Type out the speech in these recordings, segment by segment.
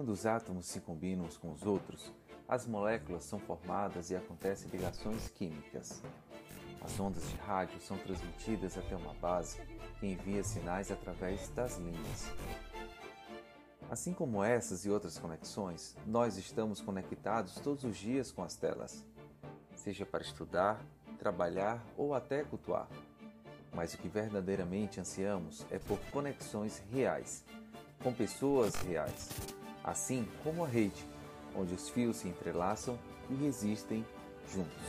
Quando os átomos se combinam uns com os outros, as moléculas são formadas e acontecem ligações químicas. As ondas de rádio são transmitidas até uma base que envia sinais através das linhas. Assim como essas e outras conexões, nós estamos conectados todos os dias com as telas, seja para estudar, trabalhar ou até cultuar. Mas o que verdadeiramente ansiamos é por conexões reais, com pessoas reais, assim como a rede, onde os fios se entrelaçam e resistem juntos.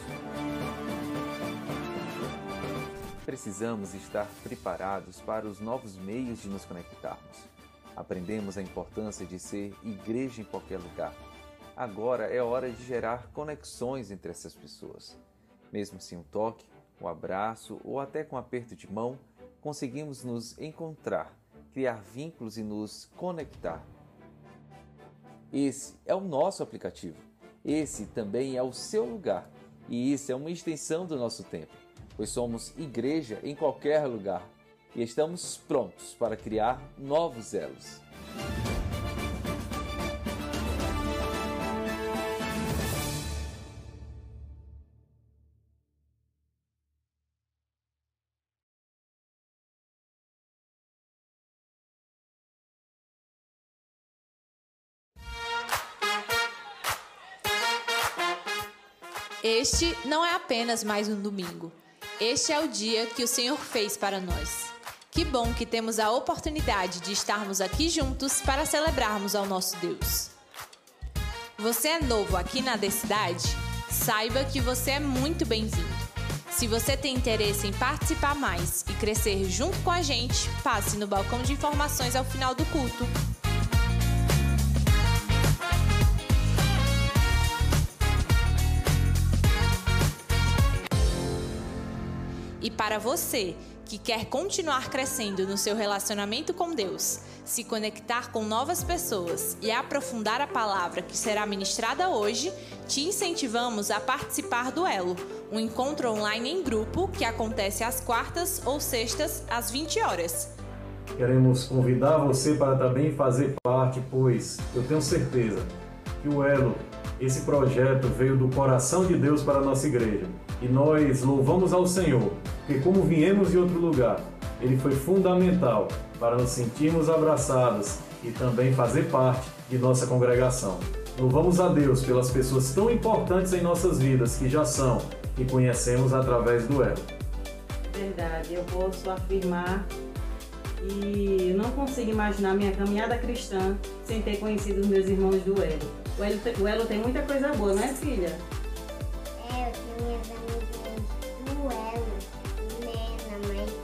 Precisamos estar preparados para os novos meios de nos conectarmos. Aprendemos a importância de ser igreja em qualquer lugar. Agora é hora de gerar conexões entre essas pessoas. Mesmo sem um toque, um abraço ou até com um aperto de mão, conseguimos nos encontrar, criar vínculos e nos conectar. Esse é o nosso aplicativo. Esse também é o seu lugar. E isso é uma extensão do nosso tempo, pois somos igreja em qualquer lugar e estamos prontos para criar novos elos. Este não é apenas mais um domingo. Este é o dia que o Senhor fez para nós. Que bom que temos a oportunidade de estarmos aqui juntos para celebrarmos ao nosso Deus. Você é novo aqui na Decidade? Saiba que você é muito bem-vindo. Se você tem interesse em participar mais e crescer junto com a gente, passe no balcão de informações ao final do culto. Para você que quer continuar crescendo no seu relacionamento com Deus, se conectar com novas pessoas e aprofundar a palavra que será ministrada hoje, te incentivamos a participar do Elo, um encontro online em grupo que acontece às quartas ou sextas às 20 horas. Queremos convidar você para também fazer parte, pois eu tenho certeza que o Elo, esse projeto veio do coração de Deus para a nossa igreja. E nós louvamos ao Senhor, porque como viemos de outro lugar, ele foi fundamental para nos sentirmos abraçados e também fazer parte de nossa congregação. Louvamos a Deus pelas pessoas tão importantes em nossas vidas que já são e conhecemos através do Elo. Verdade, eu posso afirmar e não consigo imaginar minha caminhada cristã sem ter conhecido os meus irmãos do Elo. O Elo, o Elo tem muita coisa boa, não é, filha? Minhas amigas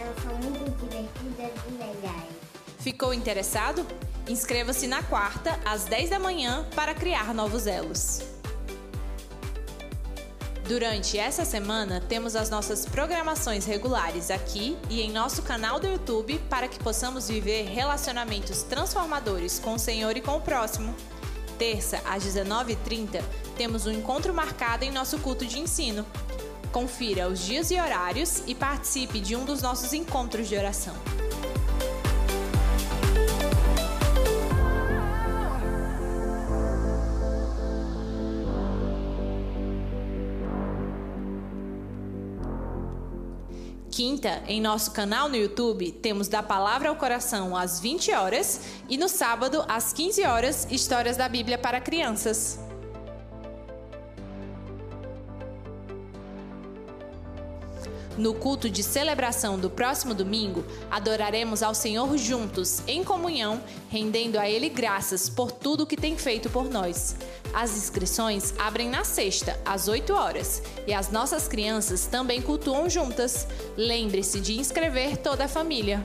elas são muito divertidas e legais. Ficou interessado? Inscreva-se na quarta, às 10 da manhã, para criar novos elos. Durante essa semana, temos as nossas programações regulares aqui e em nosso canal do YouTube para que possamos viver relacionamentos transformadores com o Senhor e com o próximo. Terça, às 19h30, temos um encontro marcado em nosso culto de ensino. Confira os dias e horários e participe de um dos nossos encontros de oração. Quinta, em nosso canal no YouTube, temos da Palavra ao Coração às 20 horas e no sábado, às 15 horas, Histórias da Bíblia para Crianças. No culto de celebração do próximo domingo, adoraremos ao Senhor juntos, em comunhão, rendendo a Ele graças por tudo que tem feito por nós. As inscrições abrem na sexta, às 8 horas, e as nossas crianças também cultuam juntas. Lembre-se de inscrever toda a família.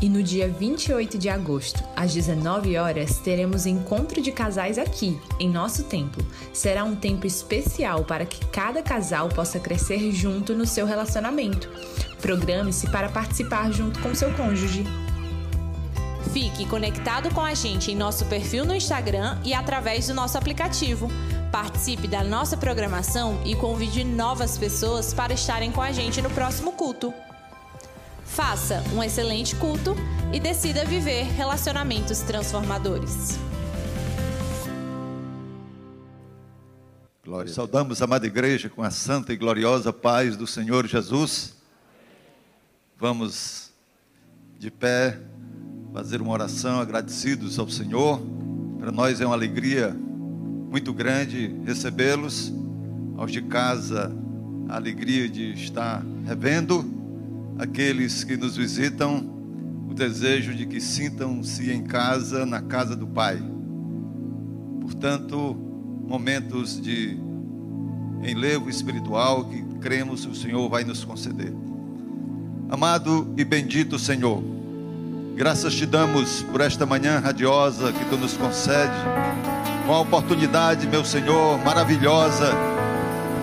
E no dia 28 de agosto, às 19 horas, teremos encontro de casais aqui, em nosso templo. Será um tempo especial para que cada casal possa crescer junto no seu relacionamento. Programe-se para participar junto com seu cônjuge. Fique conectado com a gente em nosso perfil no Instagram e através do nosso aplicativo. Participe da nossa programação e convide novas pessoas para estarem com a gente no próximo culto. Faça um excelente culto e decida viver relacionamentos transformadores. Glória. Saudamos a amada igreja com a santa e gloriosa paz do Senhor Jesus. Vamos de pé fazer uma oração agradecidos ao Senhor. Para nós é uma alegria muito grande recebê-los. Aos de casa, a alegria de estar revendo aqueles que nos visitam, o desejo de que sintam-se em casa, na casa do Pai. Portanto, momentos de enlevo espiritual que cremos que o Senhor vai nos conceder. Amado e bendito Senhor, graças te damos por esta manhã radiosa que tu nos concede, com a oportunidade, meu Senhor, maravilhosa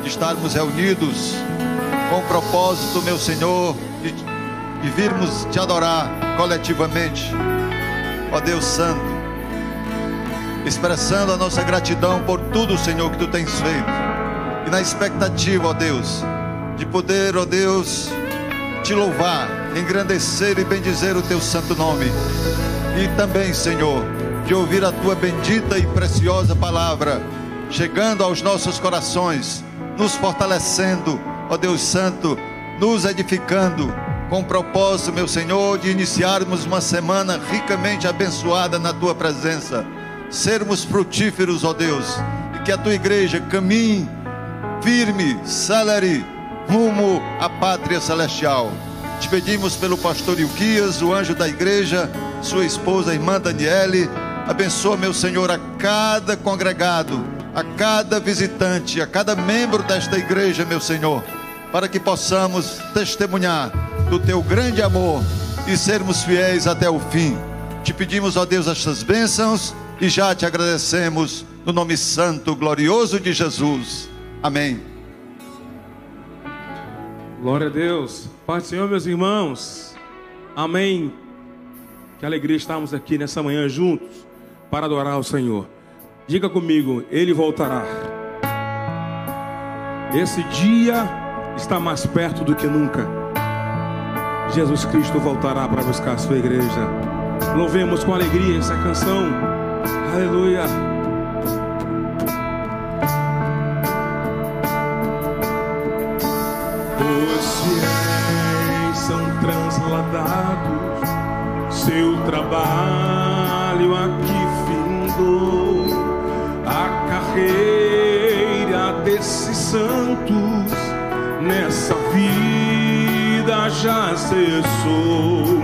de estarmos reunidos com o propósito, meu Senhor, de, de virmos te adorar coletivamente, ó Deus Santo, expressando a nossa gratidão por tudo, Senhor, que tu tens feito, e na expectativa, ó Deus, de poder, ó Deus, te louvar, engrandecer e bendizer o teu santo nome, e também, Senhor, de ouvir a tua bendita e preciosa palavra chegando aos nossos corações, nos fortalecendo, ó Deus Santo, nos edificando, com o propósito, meu Senhor, de iniciarmos uma semana ricamente abençoada na tua presença, sermos frutíferos, ó Deus, e que a tua igreja caminhe firme, celere, rumo à pátria celestial. Te pedimos pelo pastor Ilquias, o anjo da igreja, sua esposa, a irmã Daniele, abençoa, meu Senhor, a cada congregado, a cada visitante, a cada membro desta igreja, meu Senhor, para que possamos testemunhar do teu grande amor e sermos fiéis até o fim. Te pedimos, ó Deus, estas bênçãos e já te agradecemos no nome santo, glorioso de Jesus. Amém. Glória a Deus. Pai do Senhor, meus irmãos. Amém. Que alegria estarmos aqui nessa manhã juntos para adorar o Senhor. Diga comigo, Ele voltará. Esse dia está mais perto do que nunca. Jesus Cristo voltará para buscar a sua igreja. Louvemos com alegria essa canção. Aleluia. Os fiéis são transladados, seu trabalho aqui findou, a carreira desses santos nessa vida já cessou.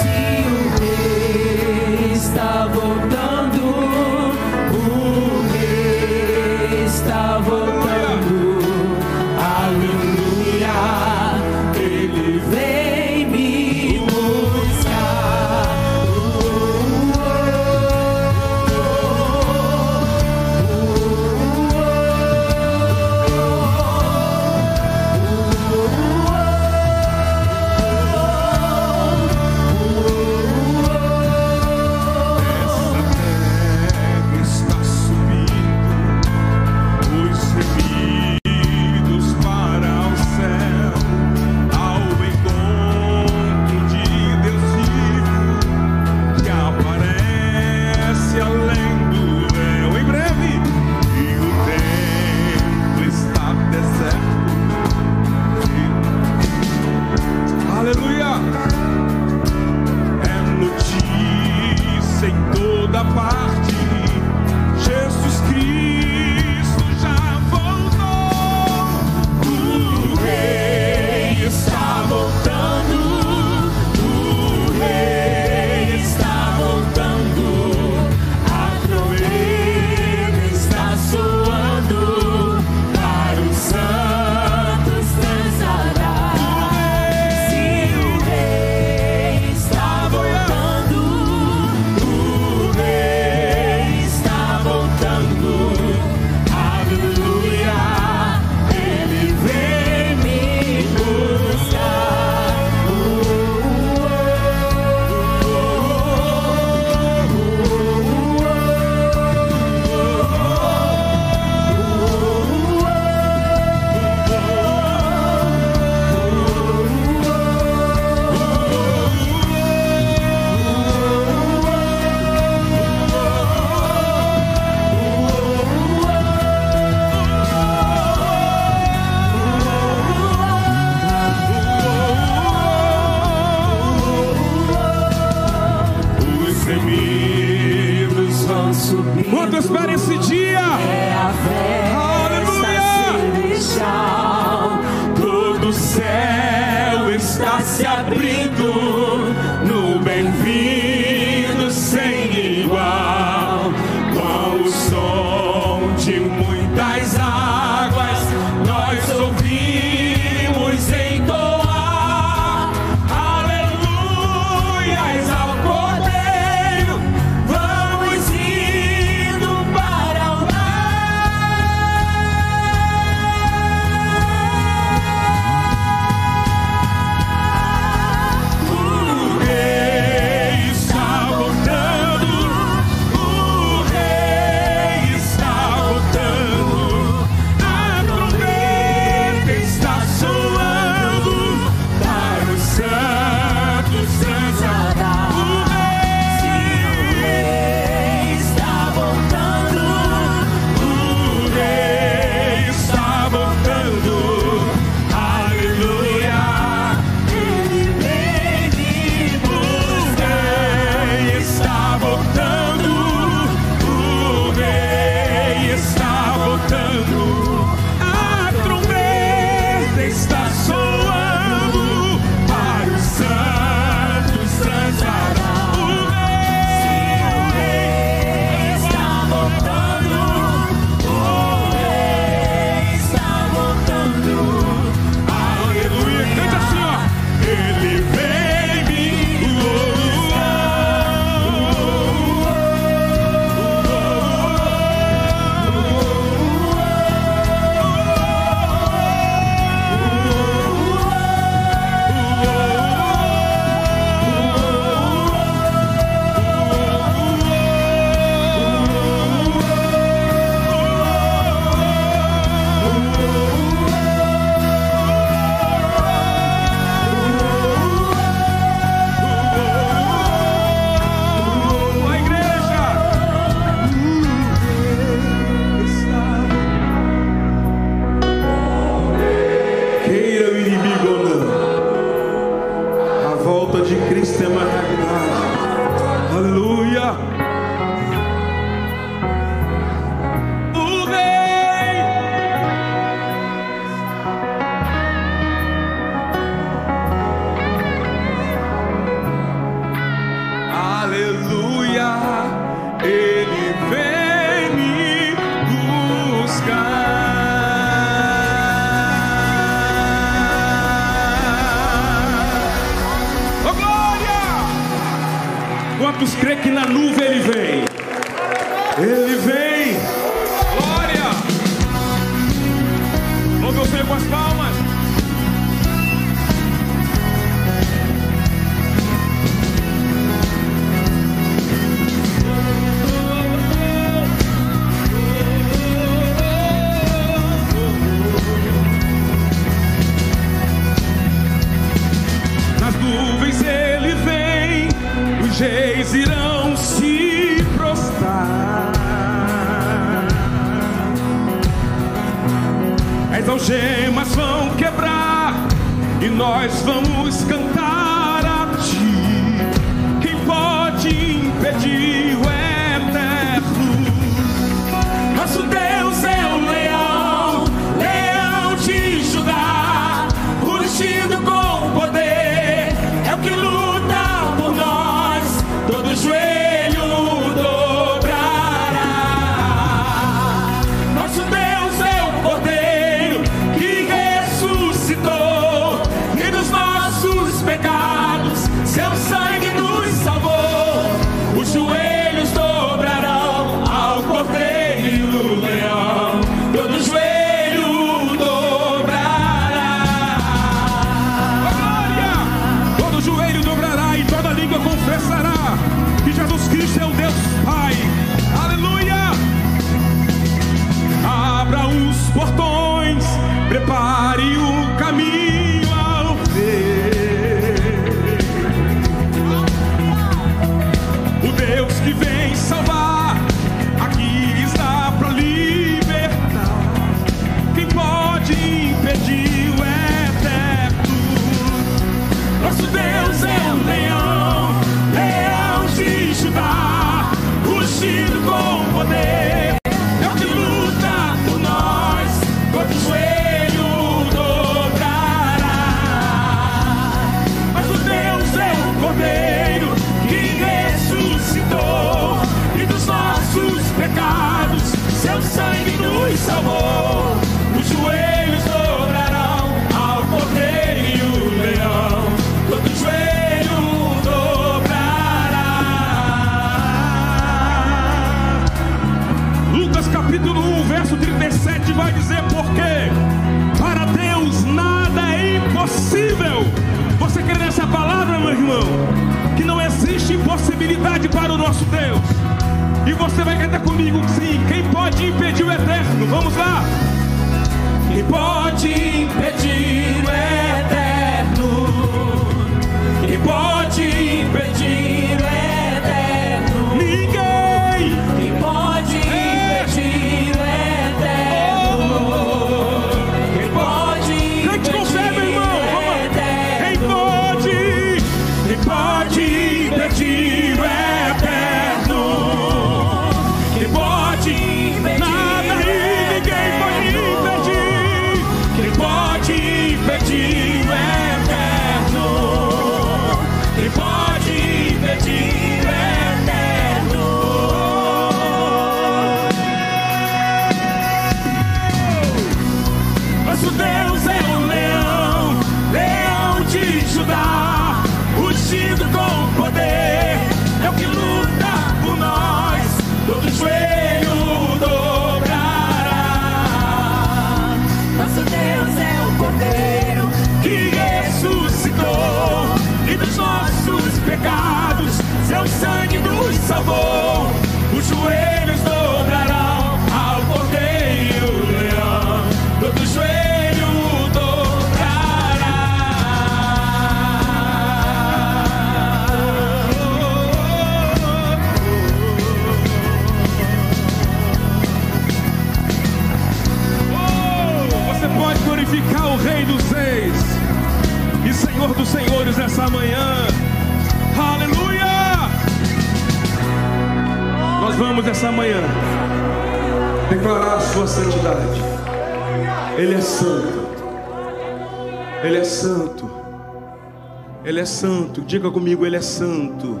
Ele é santo.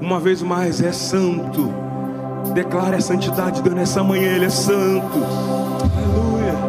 Uma vez mais, é santo. Declare a santidade de Deus nessa manhã. Ele é santo. Aleluia.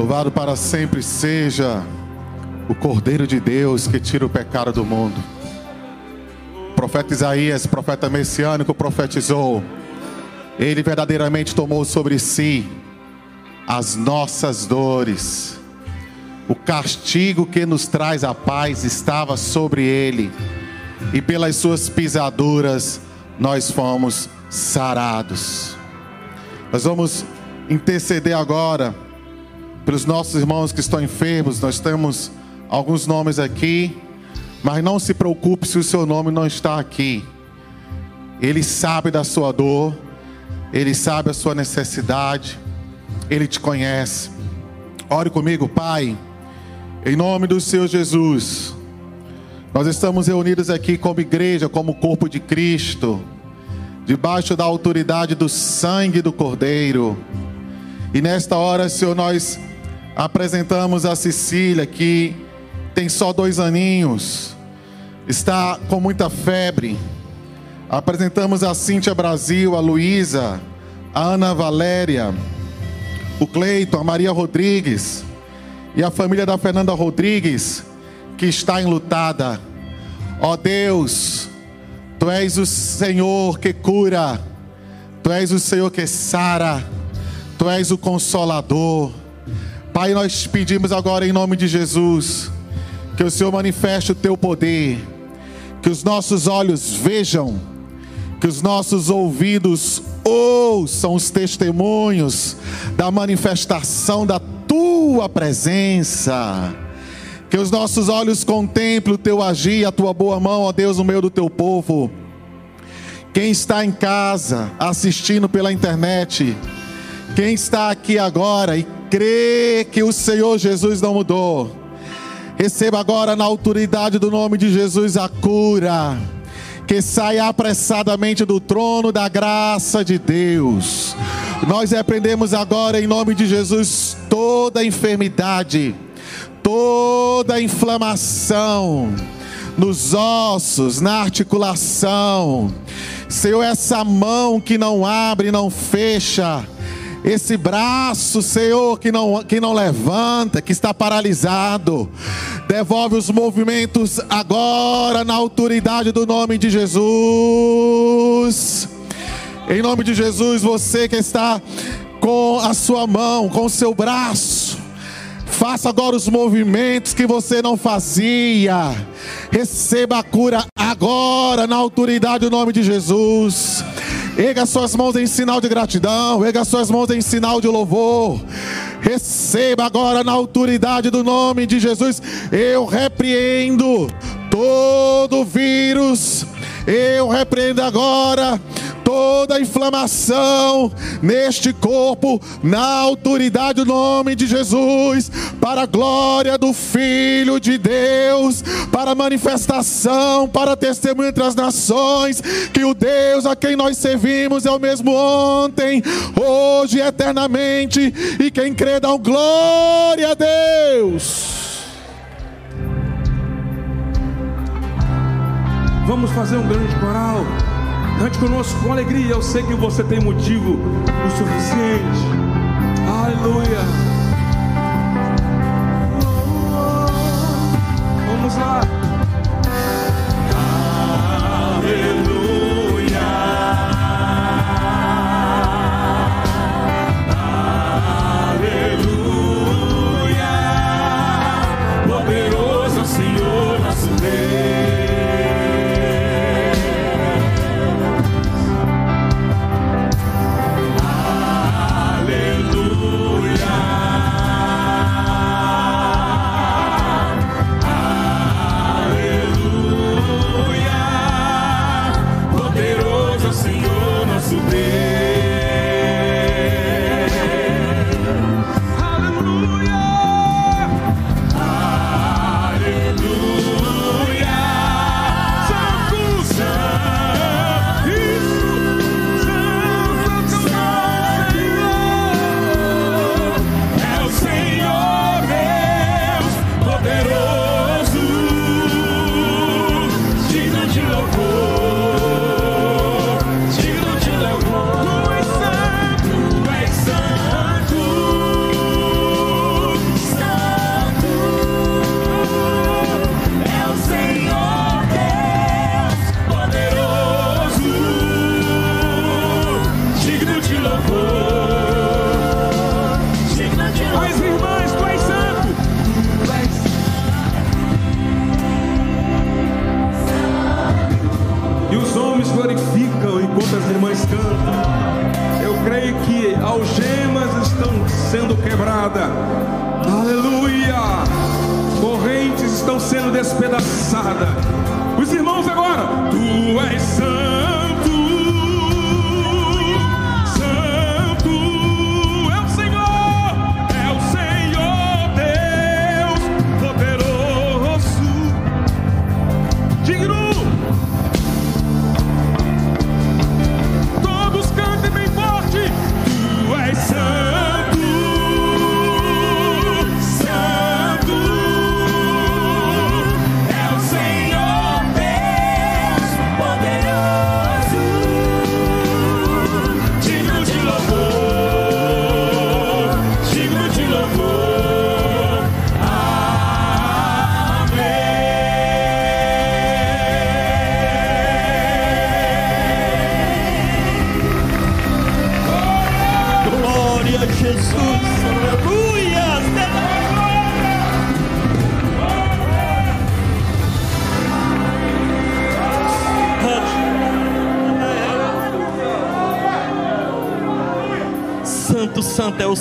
Louvado para sempre seja o Cordeiro de Deus que tira o pecado do mundo. O profeta Isaías, profeta messiânico, profetizou. Ele verdadeiramente tomou sobre si as nossas dores. O castigo que nos traz a paz estava sobre ele, e pelas suas pisaduras nós fomos sarados. Nós vamos interceder agora pelos nossos irmãos que estão enfermos. Nós temos alguns nomes aqui, mas não se preocupe se o seu nome não está aqui. Ele sabe da sua dor, ele sabe a sua necessidade, ele te conhece. Ore comigo, Pai, em nome do Senhor Jesus. Nós estamos reunidos aqui como igreja, como corpo de Cristo, debaixo da autoridade do sangue do Cordeiro. E nesta hora, Senhor, nós apresentamos a Cecília, que tem só dois aninhos, está com muita febre. Apresentamos a Cíntia Brasil, a Luísa, a Ana Valéria, o Cleiton, a Maria Rodrigues e a família da Fernanda Rodrigues, que está enlutada. Ó Deus, Tu és o Senhor que cura, Tu és o Senhor que sara, Tu és o consolador. Pai, nós pedimos agora em nome de Jesus, que o Senhor manifeste o Teu poder, que os nossos olhos vejam, que os nossos ouvidos ouçam os testemunhos da manifestação da tua presença. Que os nossos olhos contemplem o teu agir, a tua boa mão, ó Deus, no meio do teu povo. Quem está em casa, assistindo pela internet, quem está aqui agora e crê que o Senhor Jesus não mudou, receba agora na autoridade do nome de Jesus a cura, que saia apressadamente do trono da graça de Deus. Nós repreendemos agora em nome de Jesus toda enfermidade, toda inflamação nos ossos, na articulação. Senhor, essa mão que não abre, não fecha, esse braço, Senhor, que não, que não levanta, que está paralisado, devolve os movimentos agora na autoridade do nome de Jesus. Em nome de Jesus, você que está com a sua mão, com o seu braço, faça agora os movimentos que você não fazia. Receba a cura agora na autoridade do nome de Jesus. Erga suas mãos em sinal de gratidão, erga suas mãos em sinal de louvor. Receba agora na autoridade do nome de Jesus. Eu repreendo todo vírus. Eu repreendo agora toda inflamação neste corpo, na autoridade do nome de Jesus, para a glória do Filho de Deus, para a manifestação, para testemunho entre as nações, que o Deus a quem nós servimos é o mesmo ontem, hoje e eternamente, e quem crê dá um glória a Deus. Vamos fazer um grande coral. Cante conosco com alegria. Eu sei que você tem motivo o suficiente. Aleluia. Vamos lá.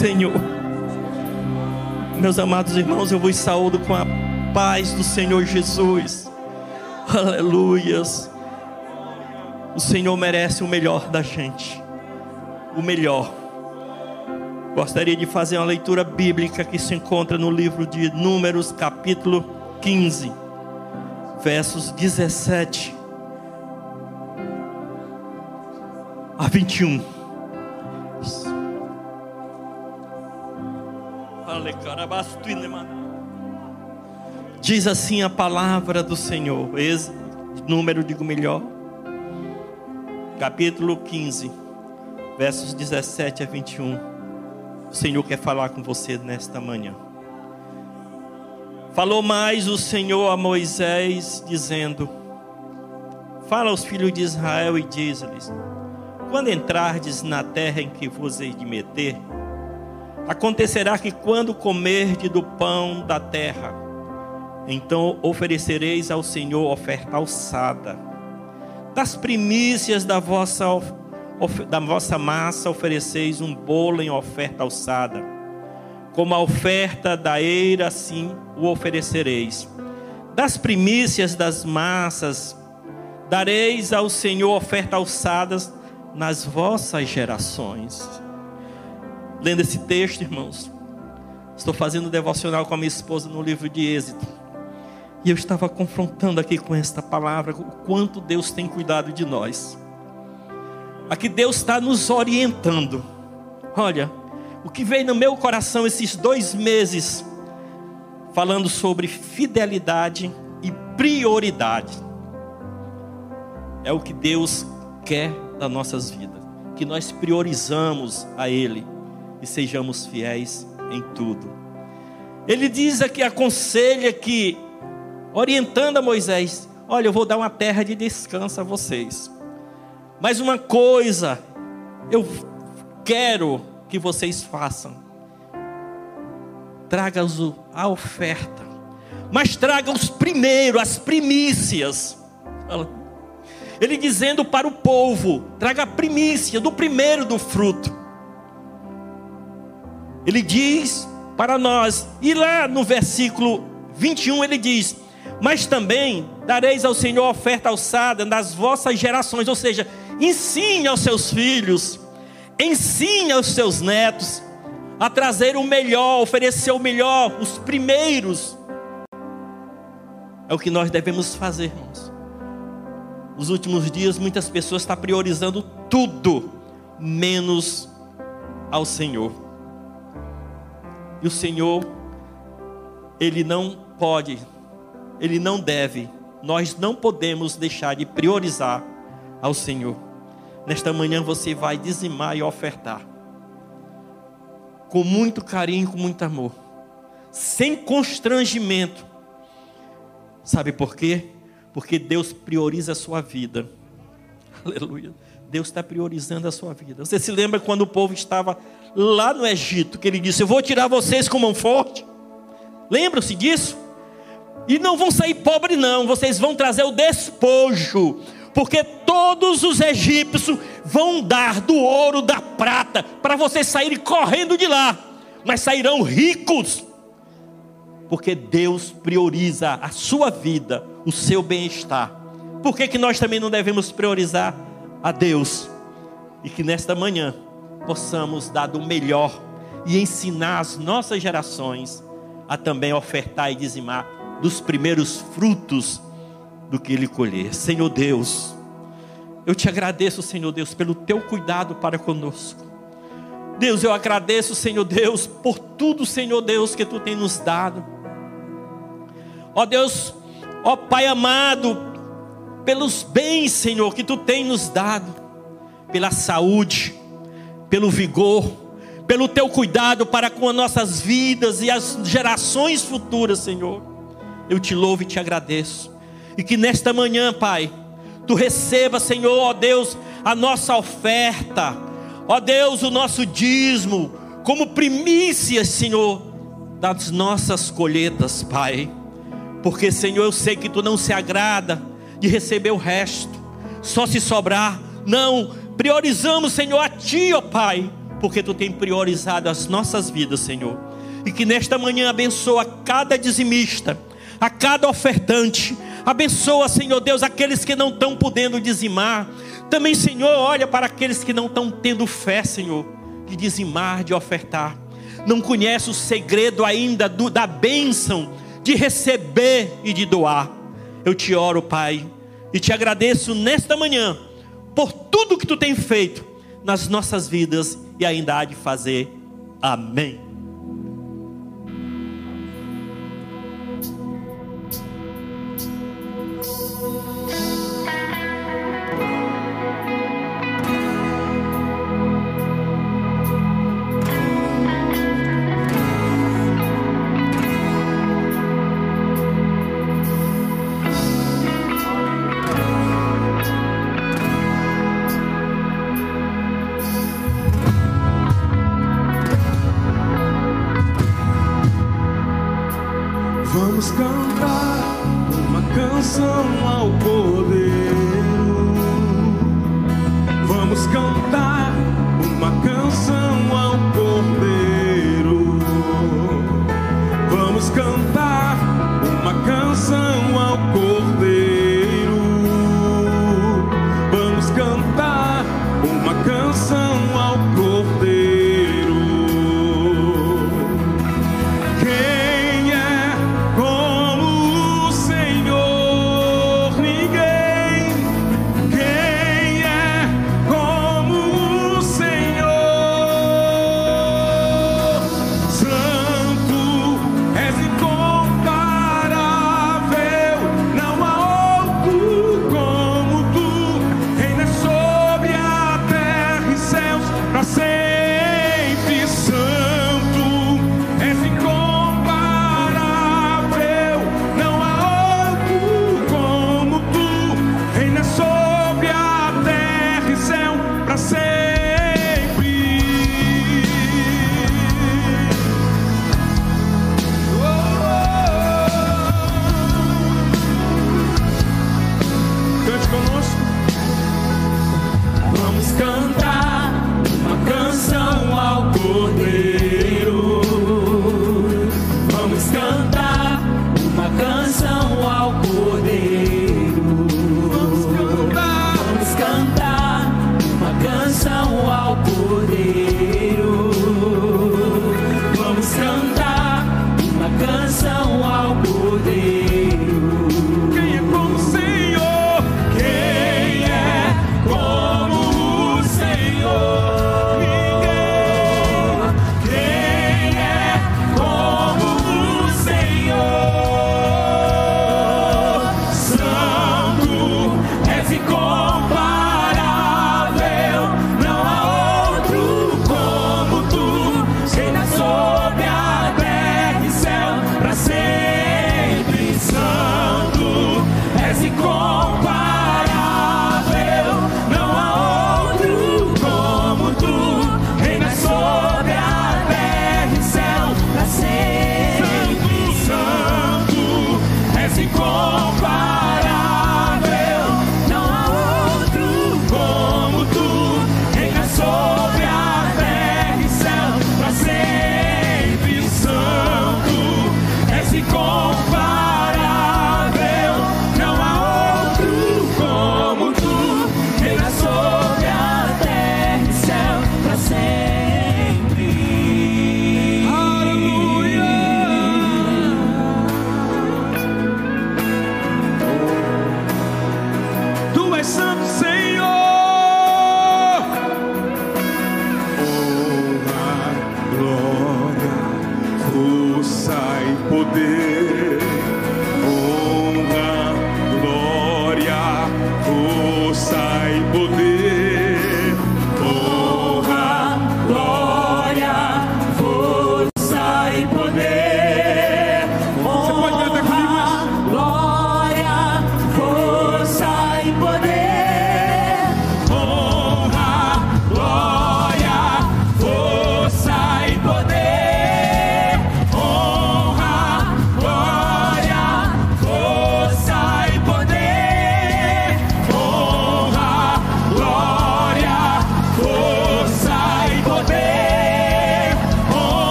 Senhor. Meus amados irmãos, eu vos saúdo com a paz do Senhor Jesus. Aleluias. O Senhor merece o melhor da gente. O melhor. Gostaria de fazer uma leitura bíblica que se encontra no livro de Números, capítulo 15, versos 17 a 21. Diz assim a palavra do Senhor, número digo melhor, capítulo 15, versos 17 a 21. O Senhor quer falar com você nesta manhã. Falou mais o Senhor a Moisés, dizendo: Fala aos filhos de Israel e diz-lhes: quando entrardes na terra em que vos hei de meter, acontecerá que quando comerdes do pão da terra, então oferecereis ao Senhor oferta alçada. Das primícias da vossa, da vossa massa ofereceis um bolo em oferta alçada. Como a oferta da eira, assim o oferecereis. Das primícias das massas dareis ao Senhor oferta alçadas nas vossas gerações. Lendo esse texto, irmãos, estou fazendo devocional com a minha esposa no livro de Êxito. E eu estava confrontando aqui com esta palavra o quanto Deus tem cuidado de nós. Aqui Deus está nos orientando. Olha, o que veio no meu coração esses dois meses, falando sobre fidelidade e prioridade, é o que Deus quer das nossas vidas. Que nós priorizamos a Ele e sejamos fiéis em tudo. Ele diz aqui, aconselha que, orientando a Moisés: Olha, eu vou dar uma terra de descanso a vocês. Mas uma coisa eu quero que vocês façam: traga a oferta, mas traga os primeiros, as primícias. Ele dizendo para o povo: traga a primícia do primeiro do fruto. Ele diz para nós, e lá no versículo 21 ele diz: Mas também dareis ao Senhor oferta alçada nas vossas gerações, ou seja, ensine aos seus filhos, ensine aos seus netos a trazer o melhor, oferecer o melhor, os primeiros. É o que nós devemos fazer, irmãos. Nos últimos dias, muitas pessoas estão priorizando tudo, menos ao Senhor. E o Senhor, Ele não pode, Ele não deve, nós não podemos deixar de priorizar ao Senhor. Nesta manhã você vai dizimar e ofertar, com muito carinho, com muito amor, sem constrangimento. Sabe por quê? porque Deus prioriza a sua vida. Aleluia. Deus está priorizando a sua vida. Você se lembra quando o povo estava lá no Egito, que ele disse: Eu vou tirar vocês com mão forte. Lembram-se disso? E não vão sair pobres, não, vocês vão trazer o despojo, porque todos os egípcios vão dar do ouro, da prata, para vocês saírem correndo de lá, mas sairão ricos porque Deus prioriza a sua vida, o seu bem-estar. Por que, que nós também não devemos priorizar a Deus? E que nesta manhã possamos dar do melhor e ensinar as nossas gerações a também ofertar e dizimar dos primeiros frutos do que ele colher. Senhor Deus, eu te agradeço, Senhor Deus, pelo teu cuidado para conosco. Deus, eu agradeço, Senhor Deus, por tudo, Senhor Deus, que tu tem nos dado. Ó Deus, ó Pai amado, pelos bens, Senhor, que tu tem nos dado, pela saúde, pelo vigor, pelo teu cuidado para com as nossas vidas e as gerações futuras, Senhor. Eu te louvo e te agradeço. E que nesta manhã, Pai, tu receba, Senhor, ó Deus, a nossa oferta, ó Deus, o nosso dízimo, como primícias, Senhor, das nossas colheitas, Pai. Porque, Senhor, eu sei que tu não se agrada de receber o resto, só se sobrar. Não, priorizamos, Senhor, a Ti, ó Pai, porque Tu tem priorizado as nossas vidas, Senhor. E que nesta manhã abençoa cada dizimista, a cada ofertante. Abençoa, Senhor Deus, aqueles que não estão podendo dizimar. Também, Senhor, olha para aqueles que não estão tendo fé, Senhor, de dizimar, de ofertar. Não conhece o segredo ainda do, da bênção de receber e de doar. Eu te oro, Pai, e te agradeço nesta manhã por tudo que tu tem feito nas nossas vidas e ainda há de fazer. Amém.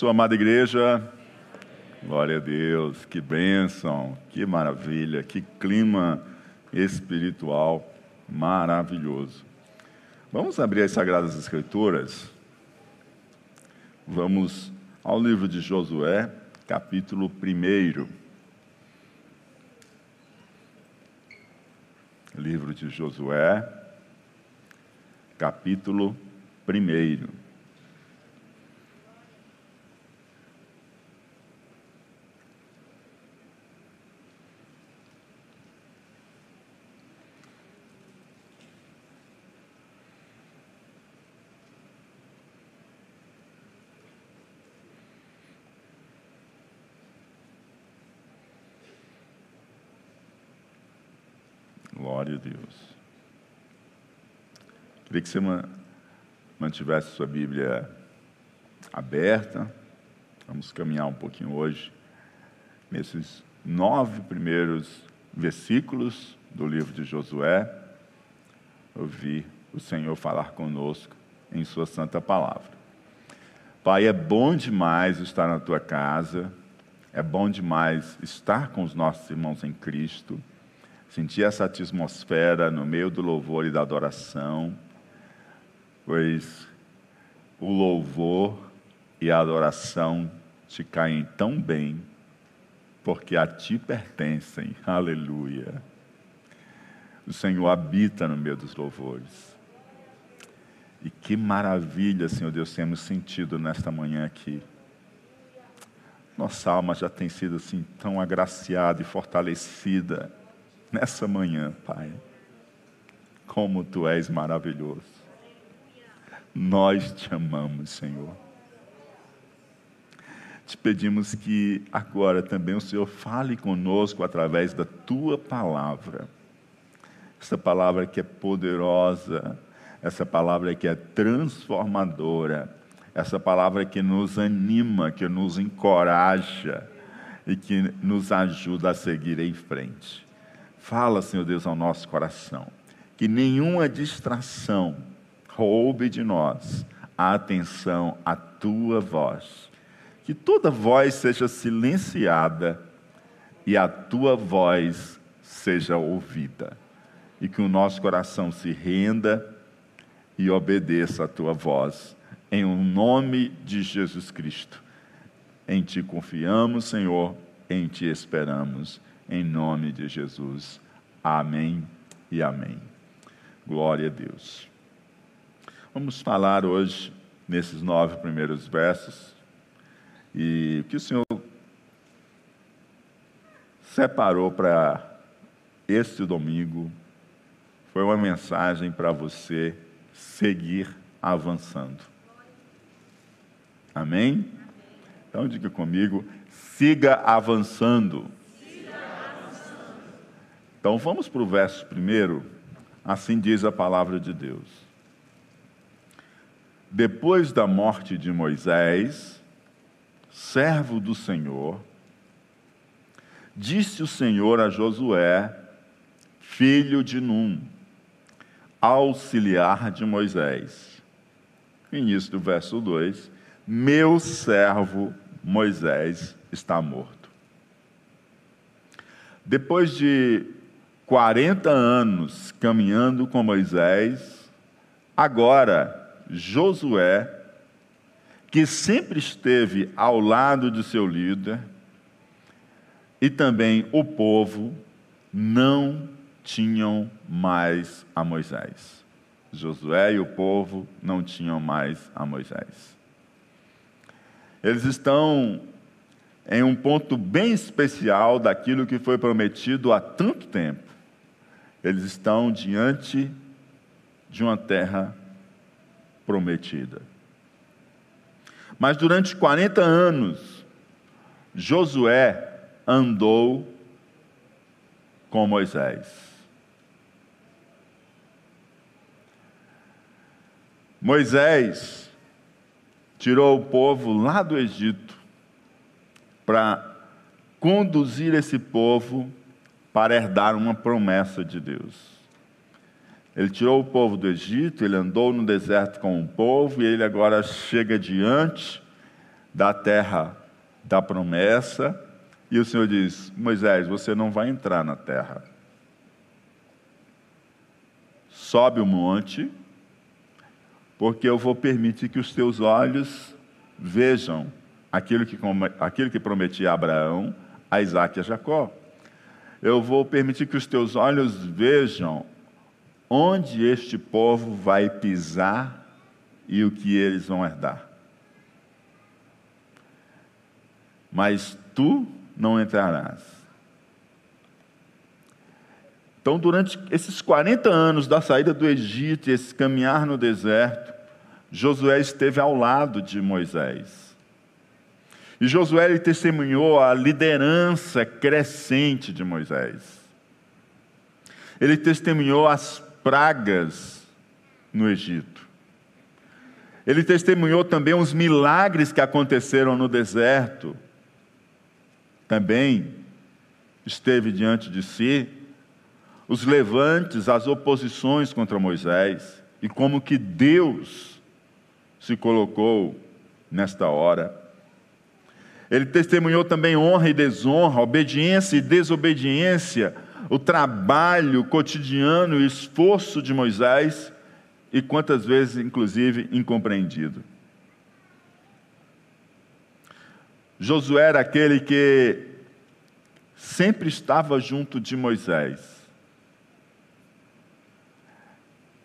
Sua amada igreja, glória a Deus, que bênção, que maravilha, que clima espiritual maravilhoso. Vamos abrir as Sagradas Escrituras, vamos ao livro de Josué, capítulo 1. Livro de Josué, capítulo 1. A Deus. Queria que você mantivesse sua Bíblia aberta. Vamos caminhar um pouquinho hoje nesses nove primeiros versículos do livro de Josué. Ouvir o Senhor falar conosco em Sua santa palavra. Pai, é bom demais estar na tua casa, é bom demais estar com os nossos irmãos em Cristo sentir essa atmosfera no meio do louvor e da adoração, pois o louvor e a adoração te caem tão bem, porque a ti pertencem. Aleluia. O Senhor habita no meio dos louvores. E que maravilha, Senhor Deus, temos sentido nesta manhã aqui. Nossa alma já tem sido assim tão agraciada e fortalecida nessa manhã, Pai. Como tu és maravilhoso. Nós te amamos, Senhor. Te pedimos que agora também o Senhor fale conosco através da tua palavra. Essa palavra que é poderosa, essa palavra que é transformadora, essa palavra que nos anima, que nos encoraja e que nos ajuda a seguir em frente. Fala, Senhor Deus, ao nosso coração. Que nenhuma distração roube de nós a atenção à tua voz. Que toda voz seja silenciada e a tua voz seja ouvida. E que o nosso coração se renda e obedeça a tua voz. Em o nome de Jesus Cristo. Em ti confiamos, Senhor, em ti esperamos em nome de Jesus. Amém e amém. Glória a Deus. Vamos falar hoje, nesses nove primeiros versos, e o que o Senhor separou para este domingo foi uma mensagem para você seguir avançando. Amém? Então diga comigo, siga avançando. Então vamos para o verso primeiro. Assim diz a palavra de Deus. Depois da morte de Moisés, servo do Senhor, disse o Senhor a Josué, filho de Num, auxiliar de Moisés. Início do verso 2: Meu servo Moisés está morto. Depois de 40 anos caminhando com Moisés, agora Josué, que sempre esteve ao lado de seu líder, e também o povo, não tinham mais a Moisés. Josué e o povo não tinham mais a Moisés. Eles estão em um ponto bem especial daquilo que foi prometido há tanto tempo. Eles estão diante de uma terra prometida. Mas durante 40 anos, Josué andou com Moisés. Moisés tirou o povo lá do Egito para conduzir esse povo para herdar uma promessa de Deus. Ele tirou o povo do Egito, ele andou no deserto com o povo e ele agora chega diante da terra da promessa, e o Senhor diz: Moisés, você não vai entrar na terra. Sobe o monte, porque eu vou permitir que os teus olhos vejam aquilo que, aquilo que prometi a Abraão, a Isaac e a Jacó. Eu vou permitir que os teus olhos vejam onde este povo vai pisar e o que eles vão herdar. Mas tu não entrarás. Então, durante esses 40 anos da saída do Egito esse caminhar no deserto, Josué esteve ao lado de Moisés. E Josué testemunhou a liderança crescente de Moisés. Ele testemunhou as pragas no Egito. Ele testemunhou também os milagres que aconteceram no deserto. Também esteve diante de si os levantes, as oposições contra Moisés e como que Deus se colocou nesta hora. Ele testemunhou também honra e desonra, obediência e desobediência, o trabalho cotidiano e esforço de Moisés e quantas vezes, inclusive, incompreendido. Josué era aquele que sempre estava junto de Moisés.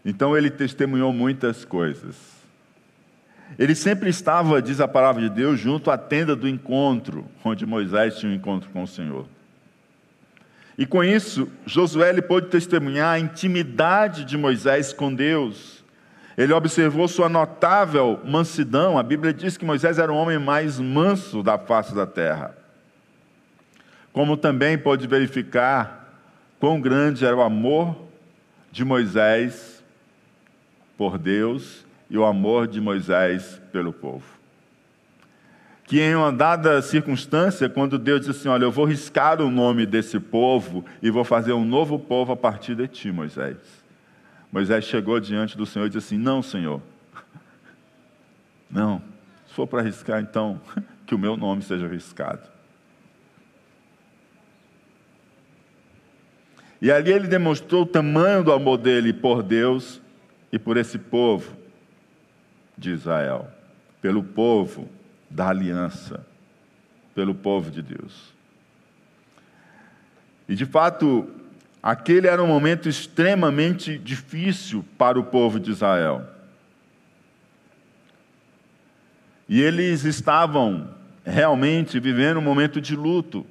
Então ele testemunhou muitas coisas. Ele sempre estava, diz a palavra de Deus, junto à tenda do encontro, onde Moisés tinha um encontro com o Senhor. E com isso, Josué ele pôde testemunhar a intimidade de Moisés com Deus. Ele observou sua notável mansidão. A Bíblia diz que Moisés era o homem mais manso da face da terra. Como também pôde verificar quão grande era o amor de Moisés por Deus e o amor de Moisés pelo povo que em uma dada circunstância, quando Deus disse assim: Olha, eu vou riscar o nome desse povo e vou fazer um novo povo a partir de ti, Moisés. Moisés chegou diante do Senhor e disse assim: Não, Senhor, não, se for para riscar, então que o meu nome seja riscado. E ali ele demonstrou o tamanho do amor dele por Deus e por esse povo de Israel, pelo povo da aliança pelo povo de Deus. E de fato, aquele era um momento extremamente difícil para o povo de Israel. E eles estavam realmente vivendo um momento de luto.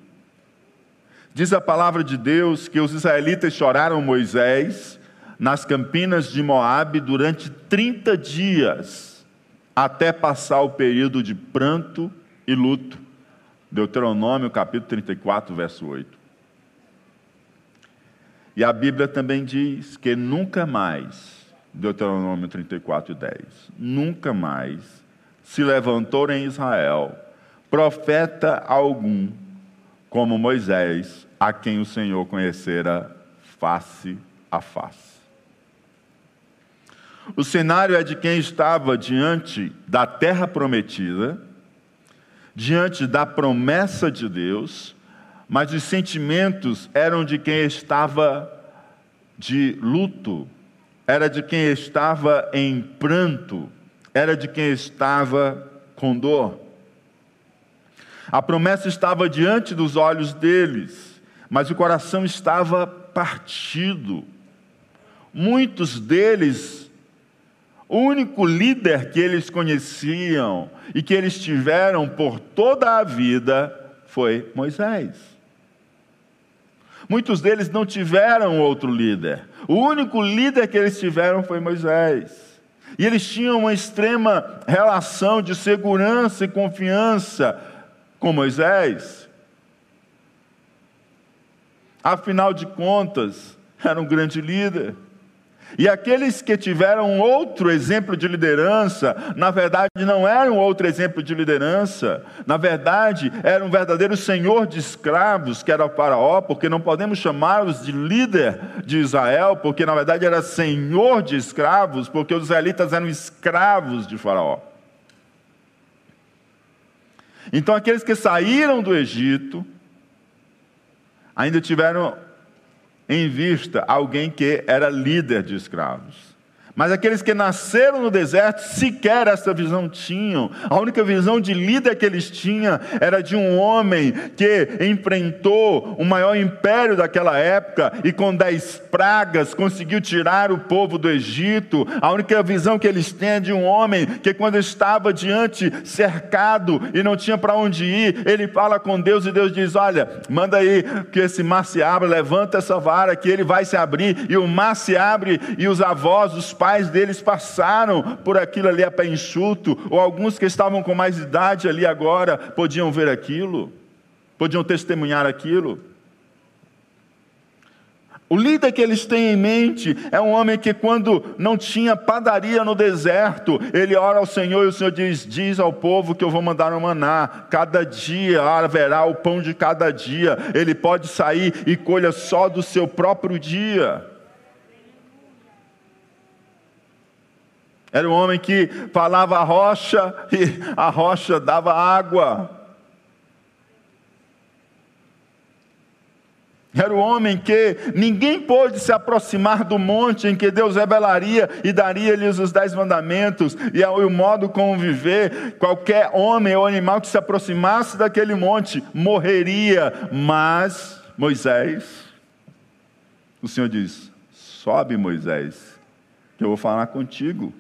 Diz a palavra de Deus que os israelitas choraram Moisés nas campinas de Moabe durante 30 dias até passar o período de pranto e luto. Deuteronômio capítulo 34, verso 8. E a Bíblia também diz que nunca mais, Deuteronômio 34, 10, nunca mais se levantou em Israel profeta algum como Moisés, a quem o Senhor conhecera face a face. O cenário é de quem estava diante da terra prometida, diante da promessa de Deus, mas os sentimentos eram de quem estava de luto, era de quem estava em pranto, era de quem estava com dor. A promessa estava diante dos olhos deles, mas o coração estava partido. Muitos deles o único líder que eles conheciam e que eles tiveram por toda a vida foi Moisés. Muitos deles não tiveram outro líder. O único líder que eles tiveram foi Moisés. E eles tinham uma extrema relação de segurança e confiança com Moisés. Afinal de contas, era um grande líder. E aqueles que tiveram outro exemplo de liderança, na verdade não eram outro exemplo de liderança, na verdade era um verdadeiro senhor de escravos, que era o Faraó, porque não podemos chamá-los de líder de Israel, porque na verdade era senhor de escravos, porque os israelitas eram escravos de Faraó. Então, aqueles que saíram do Egito ainda tiveram em vista alguém que era líder de escravos. Mas aqueles que nasceram no deserto sequer essa visão tinham. A única visão de líder que eles tinham era de um homem que enfrentou o maior império daquela época e com dez pragas conseguiu tirar o povo do Egito. A única visão que eles têm é de um homem que, quando estava diante, cercado e não tinha para onde ir, ele fala com Deus e Deus diz: Olha, manda aí que esse mar se abra, levanta essa vara que ele vai se abrir. E o mar se abre e os avós, os pais deles passaram por aquilo ali a pé enxuto, ou alguns que estavam com mais idade ali agora podiam ver aquilo, podiam testemunhar aquilo. O líder que eles têm em mente é um homem que, quando não tinha padaria no deserto, ele ora ao Senhor e o Senhor diz: Diz ao povo que eu vou mandar um maná, cada dia haverá o pão de cada dia, ele pode sair e colha só do seu próprio dia. Era um homem que falava a rocha e a rocha dava água. Era o homem que ninguém pôde se aproximar do monte em que Deus revelaria e daria-lhes os dez mandamentos e o modo como viver. Qualquer homem ou animal que se aproximasse daquele monte morreria. Mas Moisés, o Senhor diz: Sobe, Moisés, que eu vou falar contigo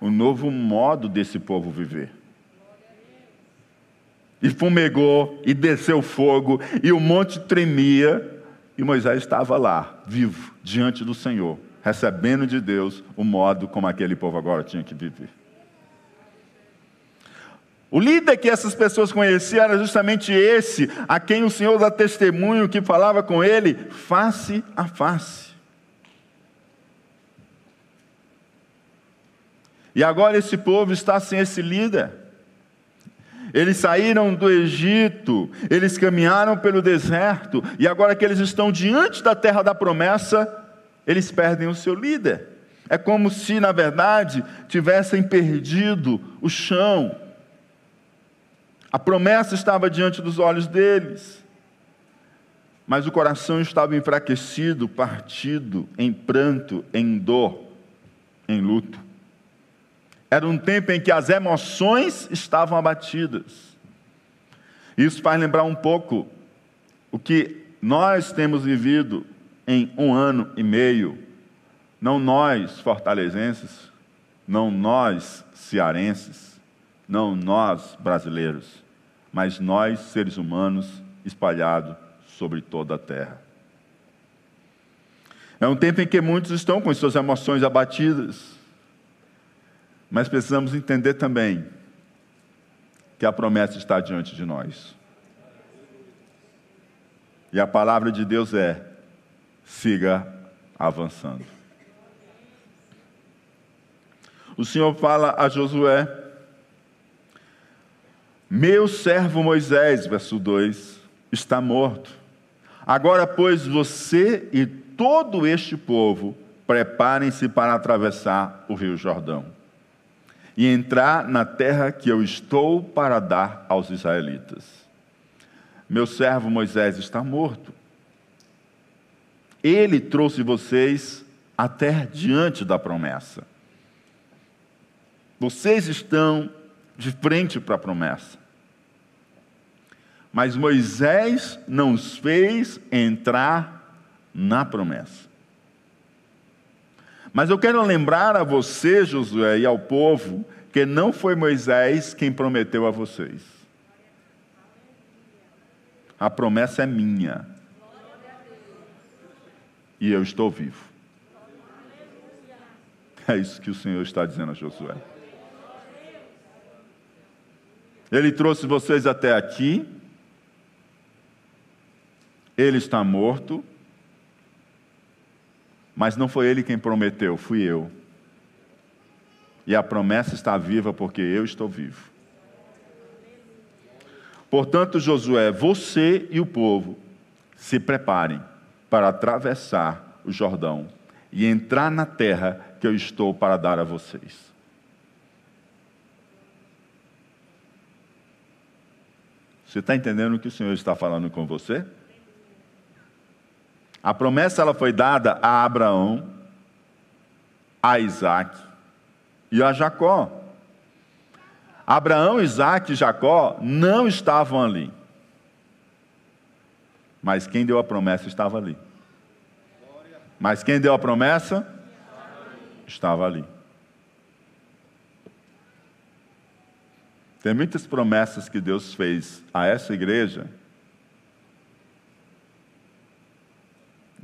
o novo modo desse povo viver. E fumegou, e desceu fogo, e o monte tremia, e Moisés estava lá, vivo, diante do Senhor, recebendo de Deus o modo como aquele povo agora tinha que viver. O líder que essas pessoas conheciam era justamente esse, a quem o Senhor dá testemunho, que falava com ele face a face. E agora esse povo está sem esse líder. Eles saíram do Egito, eles caminharam pelo deserto, e agora que eles estão diante da terra da promessa, eles perdem o seu líder. É como se, na verdade, tivessem perdido o chão. A promessa estava diante dos olhos deles, mas o coração estava enfraquecido, partido, em pranto, em dor, em luto. Era um tempo em que as emoções estavam abatidas. Isso faz lembrar um pouco o que nós temos vivido em um ano e meio. Não nós, fortalezenses, não nós, cearenses, não nós, brasileiros, mas nós, seres humanos, espalhados sobre toda a terra. É um tempo em que muitos estão com suas emoções abatidas mas precisamos entender também que a promessa está diante de nós. E a palavra de Deus é: siga avançando. O Senhor fala a Josué: Meu servo Moisés, verso 2, está morto. Agora, pois, você e todo este povo preparem-se para atravessar o rio Jordão e entrar na terra que eu estou para dar aos israelitas. Meu servo Moisés está morto. Ele trouxe vocês até diante da promessa. Vocês estão de frente para a promessa. Mas Moisés não os fez entrar na promessa. Mas eu quero lembrar a você, Josué, e ao povo, que não foi Moisés quem prometeu a vocês. A promessa é minha. E eu estou vivo. É isso que o Senhor está dizendo a Josué. Ele trouxe vocês até aqui. Ele está morto mas não foi ele quem prometeu, fui eu. E a promessa está viva porque eu estou vivo. Portanto, Josué, você e o povo se preparem para atravessar o Jordão e entrar na terra que eu estou para dar a vocês. Você está entendendo o que o Senhor está falando com você? A promessa ela foi dada a Abraão, a Isaac e a Jacó. Abraão, Isaac e Jacó não estavam ali. Mas quem deu a promessa estava ali. Mas quem deu a promessa? Estava ali. Tem muitas promessas que Deus fez a essa igreja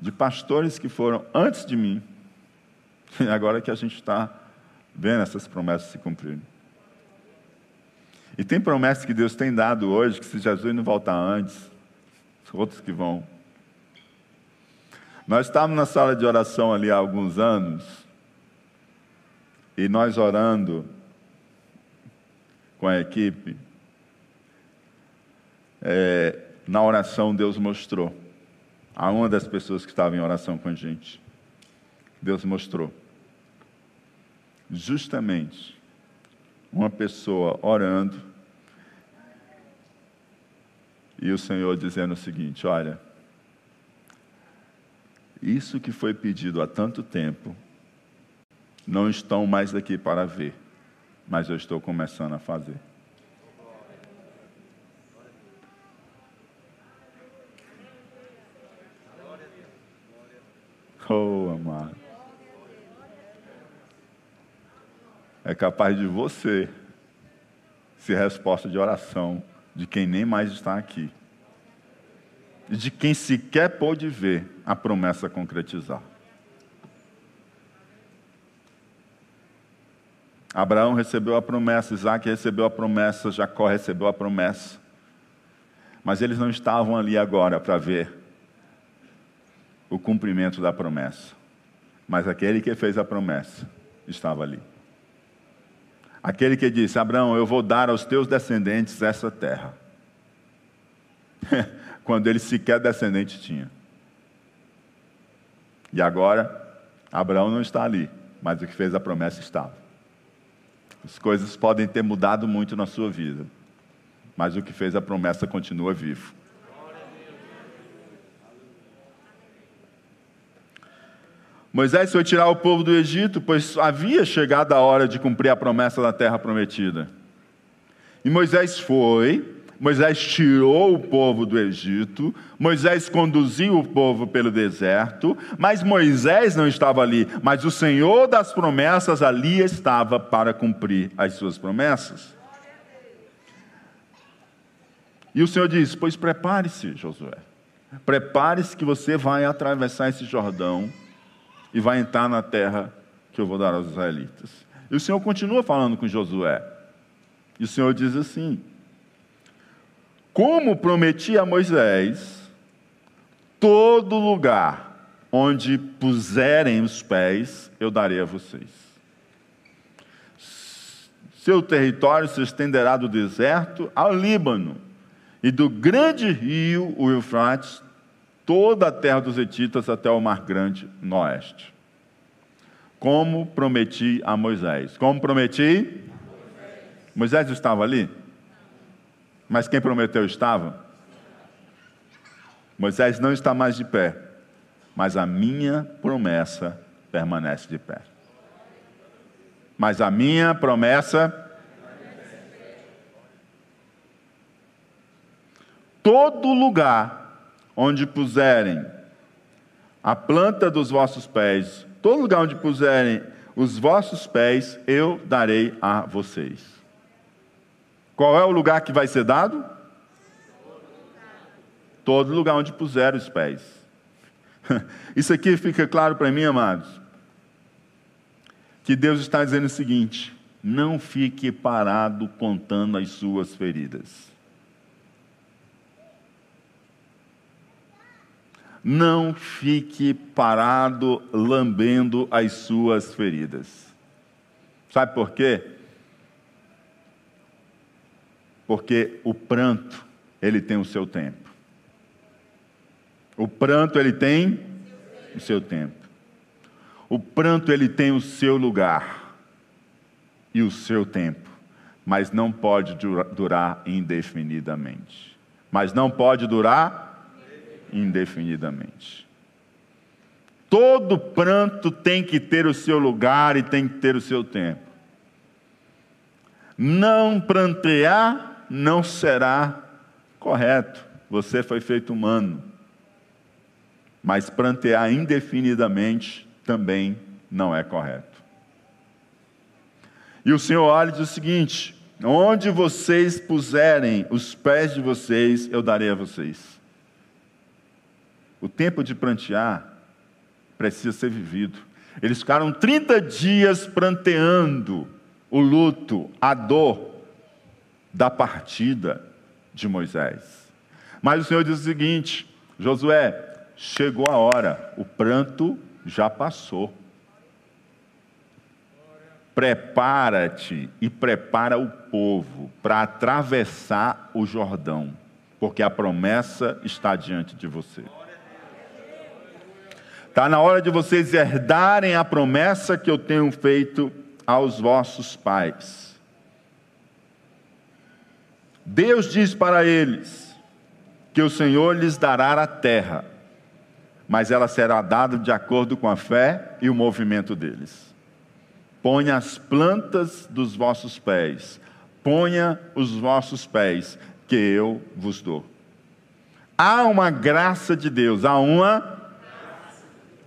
de pastores que foram antes de mim, e agora que a gente está vendo essas promessas se cumprirem. E tem promessas que Deus tem dado hoje, que se Jesus não voltar antes, outros que vão. Nós estávamos na sala de oração ali há alguns anos, e nós orando com a equipe, é, na oração Deus mostrou a uma das pessoas que estava em oração com a gente. Deus mostrou. Justamente uma pessoa orando e o Senhor dizendo o seguinte: Olha, isso que foi pedido há tanto tempo, não estão mais aqui para ver, mas eu estou começando a fazer. Oh, amado. É capaz de você ser resposta de oração de quem nem mais está aqui. E de quem sequer pôde ver a promessa concretizar. Abraão recebeu a promessa, Isaac recebeu a promessa, Jacó recebeu a promessa. Mas eles não estavam ali agora para ver o cumprimento da promessa. Mas aquele que fez a promessa estava ali. Aquele que disse: Abraão, eu vou dar aos teus descendentes essa terra. Quando ele sequer descendente tinha. E agora, Abraão não está ali, mas o que fez a promessa estava. As coisas podem ter mudado muito na sua vida, mas o que fez a promessa continua vivo. Moisés foi tirar o povo do Egito, pois havia chegado a hora de cumprir a promessa da terra prometida. E Moisés foi, Moisés tirou o povo do Egito, Moisés conduziu o povo pelo deserto, mas Moisés não estava ali, mas o Senhor das promessas ali estava para cumprir as suas promessas. E o Senhor diz: Pois prepare-se, Josué, prepare-se que você vai atravessar esse Jordão e vai entrar na terra que eu vou dar aos israelitas. E o Senhor continua falando com Josué. E o Senhor diz assim: Como prometi a Moisés, todo lugar onde puserem os pés, eu darei a vocês. Seu território se estenderá do deserto ao Líbano, e do grande rio, o Eufrates, toda a terra dos Etitas até o Mar Grande no oeste. Como prometi a Moisés. Como prometi? Moisés estava ali? Mas quem prometeu estava? Moisés não está mais de pé, mas a minha promessa permanece de pé. Mas a minha promessa. Todo lugar onde puserem a planta dos vossos pés, todo lugar onde puserem os vossos pés, eu darei a vocês. Qual é o lugar que vai ser dado? Todo lugar onde puser os pés. Isso aqui fica claro para mim, amados, que Deus está dizendo o seguinte: não fique parado contando as suas feridas. Não fique parado lambendo as suas feridas. Sabe por quê? Porque o pranto, ele tem o seu tempo. O pranto, ele tem o seu tempo. O pranto, ele tem o seu lugar e o seu tempo, mas não pode durar indefinidamente. mas não pode durar indefinidamente. Todo pranto tem que ter o seu lugar e tem que ter o seu tempo. Não prantear não será correto. Você foi feito humano. Mas prantear indefinidamente também não é correto. E o Senhor olha e diz o seguinte: onde vocês puserem os pés de vocês, eu darei a vocês. O tempo de prantear precisa ser vivido. Eles ficaram 30 dias pranteando o luto, a dor da partida de Moisés. Mas o Senhor diz o seguinte: Josué, chegou a hora, o pranto já passou. Prepara-te e prepara o povo para atravessar o Jordão, porque a promessa está diante de você. Está na hora de vocês herdarem a promessa que eu tenho feito aos vossos pais. Deus diz para eles que o Senhor lhes dará a terra, mas ela será dada de acordo com a fé e o movimento deles. Ponha as plantas dos vossos pés, ponha os vossos pés, que eu vos dou. Há uma graça de Deus, há uma.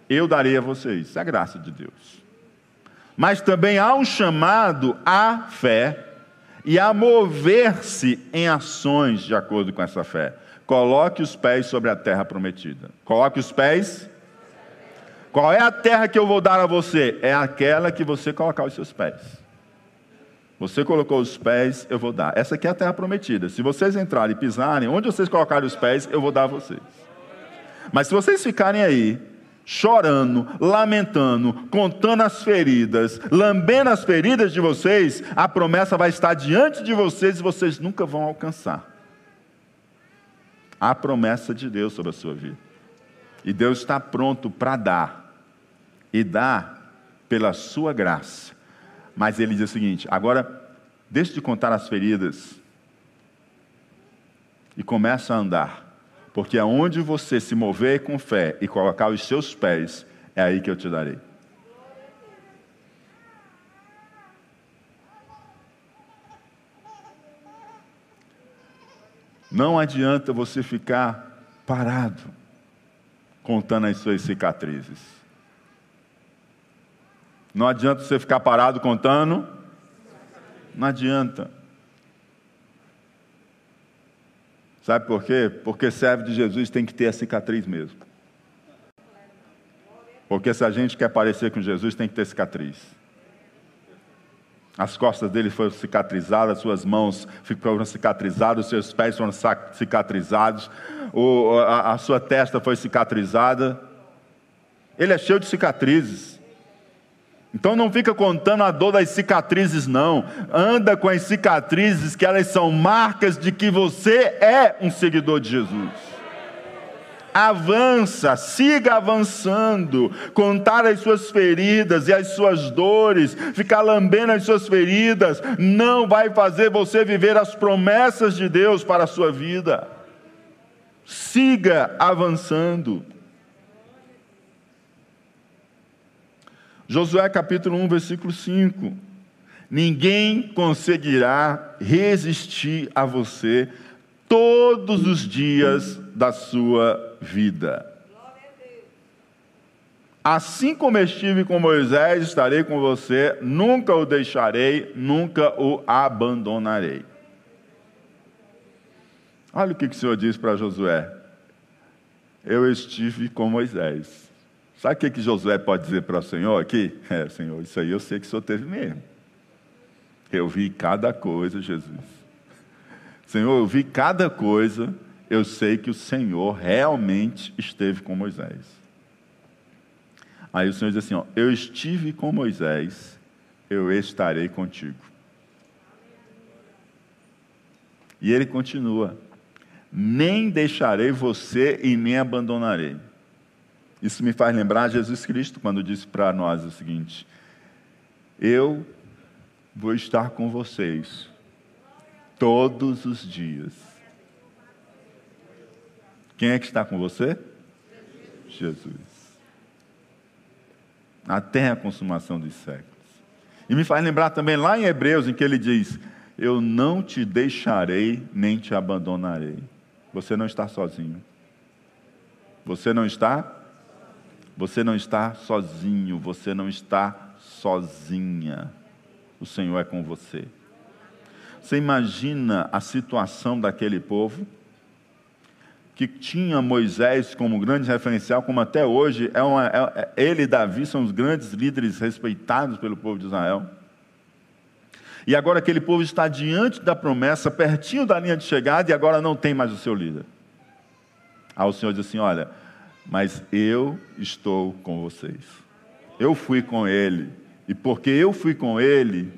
Eu darei a vocês, isso é a graça de Deus. Mas também há um chamado à fé e a mover-se em ações de acordo com essa fé. Coloque os pés sobre a terra prometida. Coloque os pés qual é a terra que eu vou dar a você? É aquela que você colocar os seus pés. Você colocou os pés, eu vou dar. Essa aqui é a terra prometida. Se vocês entrarem e pisarem, onde vocês colocarem os pés, eu vou dar a vocês. Mas se vocês ficarem aí, chorando, lamentando, contando as feridas, lambendo as feridas de vocês, a promessa vai estar diante de vocês e vocês nunca vão alcançar. A promessa de Deus sobre a sua vida. E Deus está pronto para dar e dá pela sua graça. Mas ele diz o seguinte: agora, deixe de contar as feridas e começa a andar, porque aonde você se mover com fé e colocar os seus pés, é aí que eu te darei. Não adianta você ficar parado contando as suas cicatrizes. Não adianta você ficar parado contando. Não adianta. Sabe por quê? Porque servo de Jesus tem que ter a cicatriz mesmo. Porque se a gente quer parecer com Jesus, tem que ter cicatriz. As costas dele foram cicatrizadas, suas mãos foram cicatrizadas, seus pés foram cicatrizados, a sua testa foi cicatrizada. Ele é cheio de cicatrizes. Então não fica contando a dor das cicatrizes, não. Anda com as cicatrizes, que elas são marcas de que você é um seguidor de Jesus. Avança, siga avançando, contar as suas feridas e as suas dores, ficar lambendo as suas feridas, não vai fazer você viver as promessas de Deus para a sua vida. Siga avançando. Josué capítulo 1, versículo 5. Ninguém conseguirá resistir a você todos os dias da sua vida. Assim como estive com Moisés, estarei com você, nunca o deixarei, nunca o abandonarei. Olha o que o Senhor diz para Josué: Eu estive com Moisés. Sabe o que, que Josué pode dizer para o Senhor aqui? É, Senhor, isso aí eu sei que o Senhor teve mesmo. Eu vi cada coisa, Jesus. Senhor, eu vi cada coisa, eu sei que o Senhor realmente esteve com Moisés. Aí o Senhor diz assim: ó, Eu estive com Moisés, eu estarei contigo. E ele continua: Nem deixarei você e nem abandonarei. Isso me faz lembrar Jesus Cristo quando disse para nós o seguinte: Eu vou estar com vocês todos os dias, Quem é que está com você? Jesus. Até a consumação dos séculos. E me faz lembrar também lá em Hebreus, em que ele diz: Eu não te deixarei nem te abandonarei. Você não está sozinho. Você não está? Você não está sozinho, você não está sozinha. O Senhor é com você. Você imagina a situação daquele povo? que tinha Moisés como grande referencial, como até hoje, é uma, é, é, ele e Davi são os grandes líderes respeitados pelo povo de Israel. E agora aquele povo está diante da promessa, pertinho da linha de chegada, e agora não tem mais o seu líder. Aí o Senhor diz assim: Olha, mas eu estou com vocês. Eu fui com ele, e porque eu fui com ele,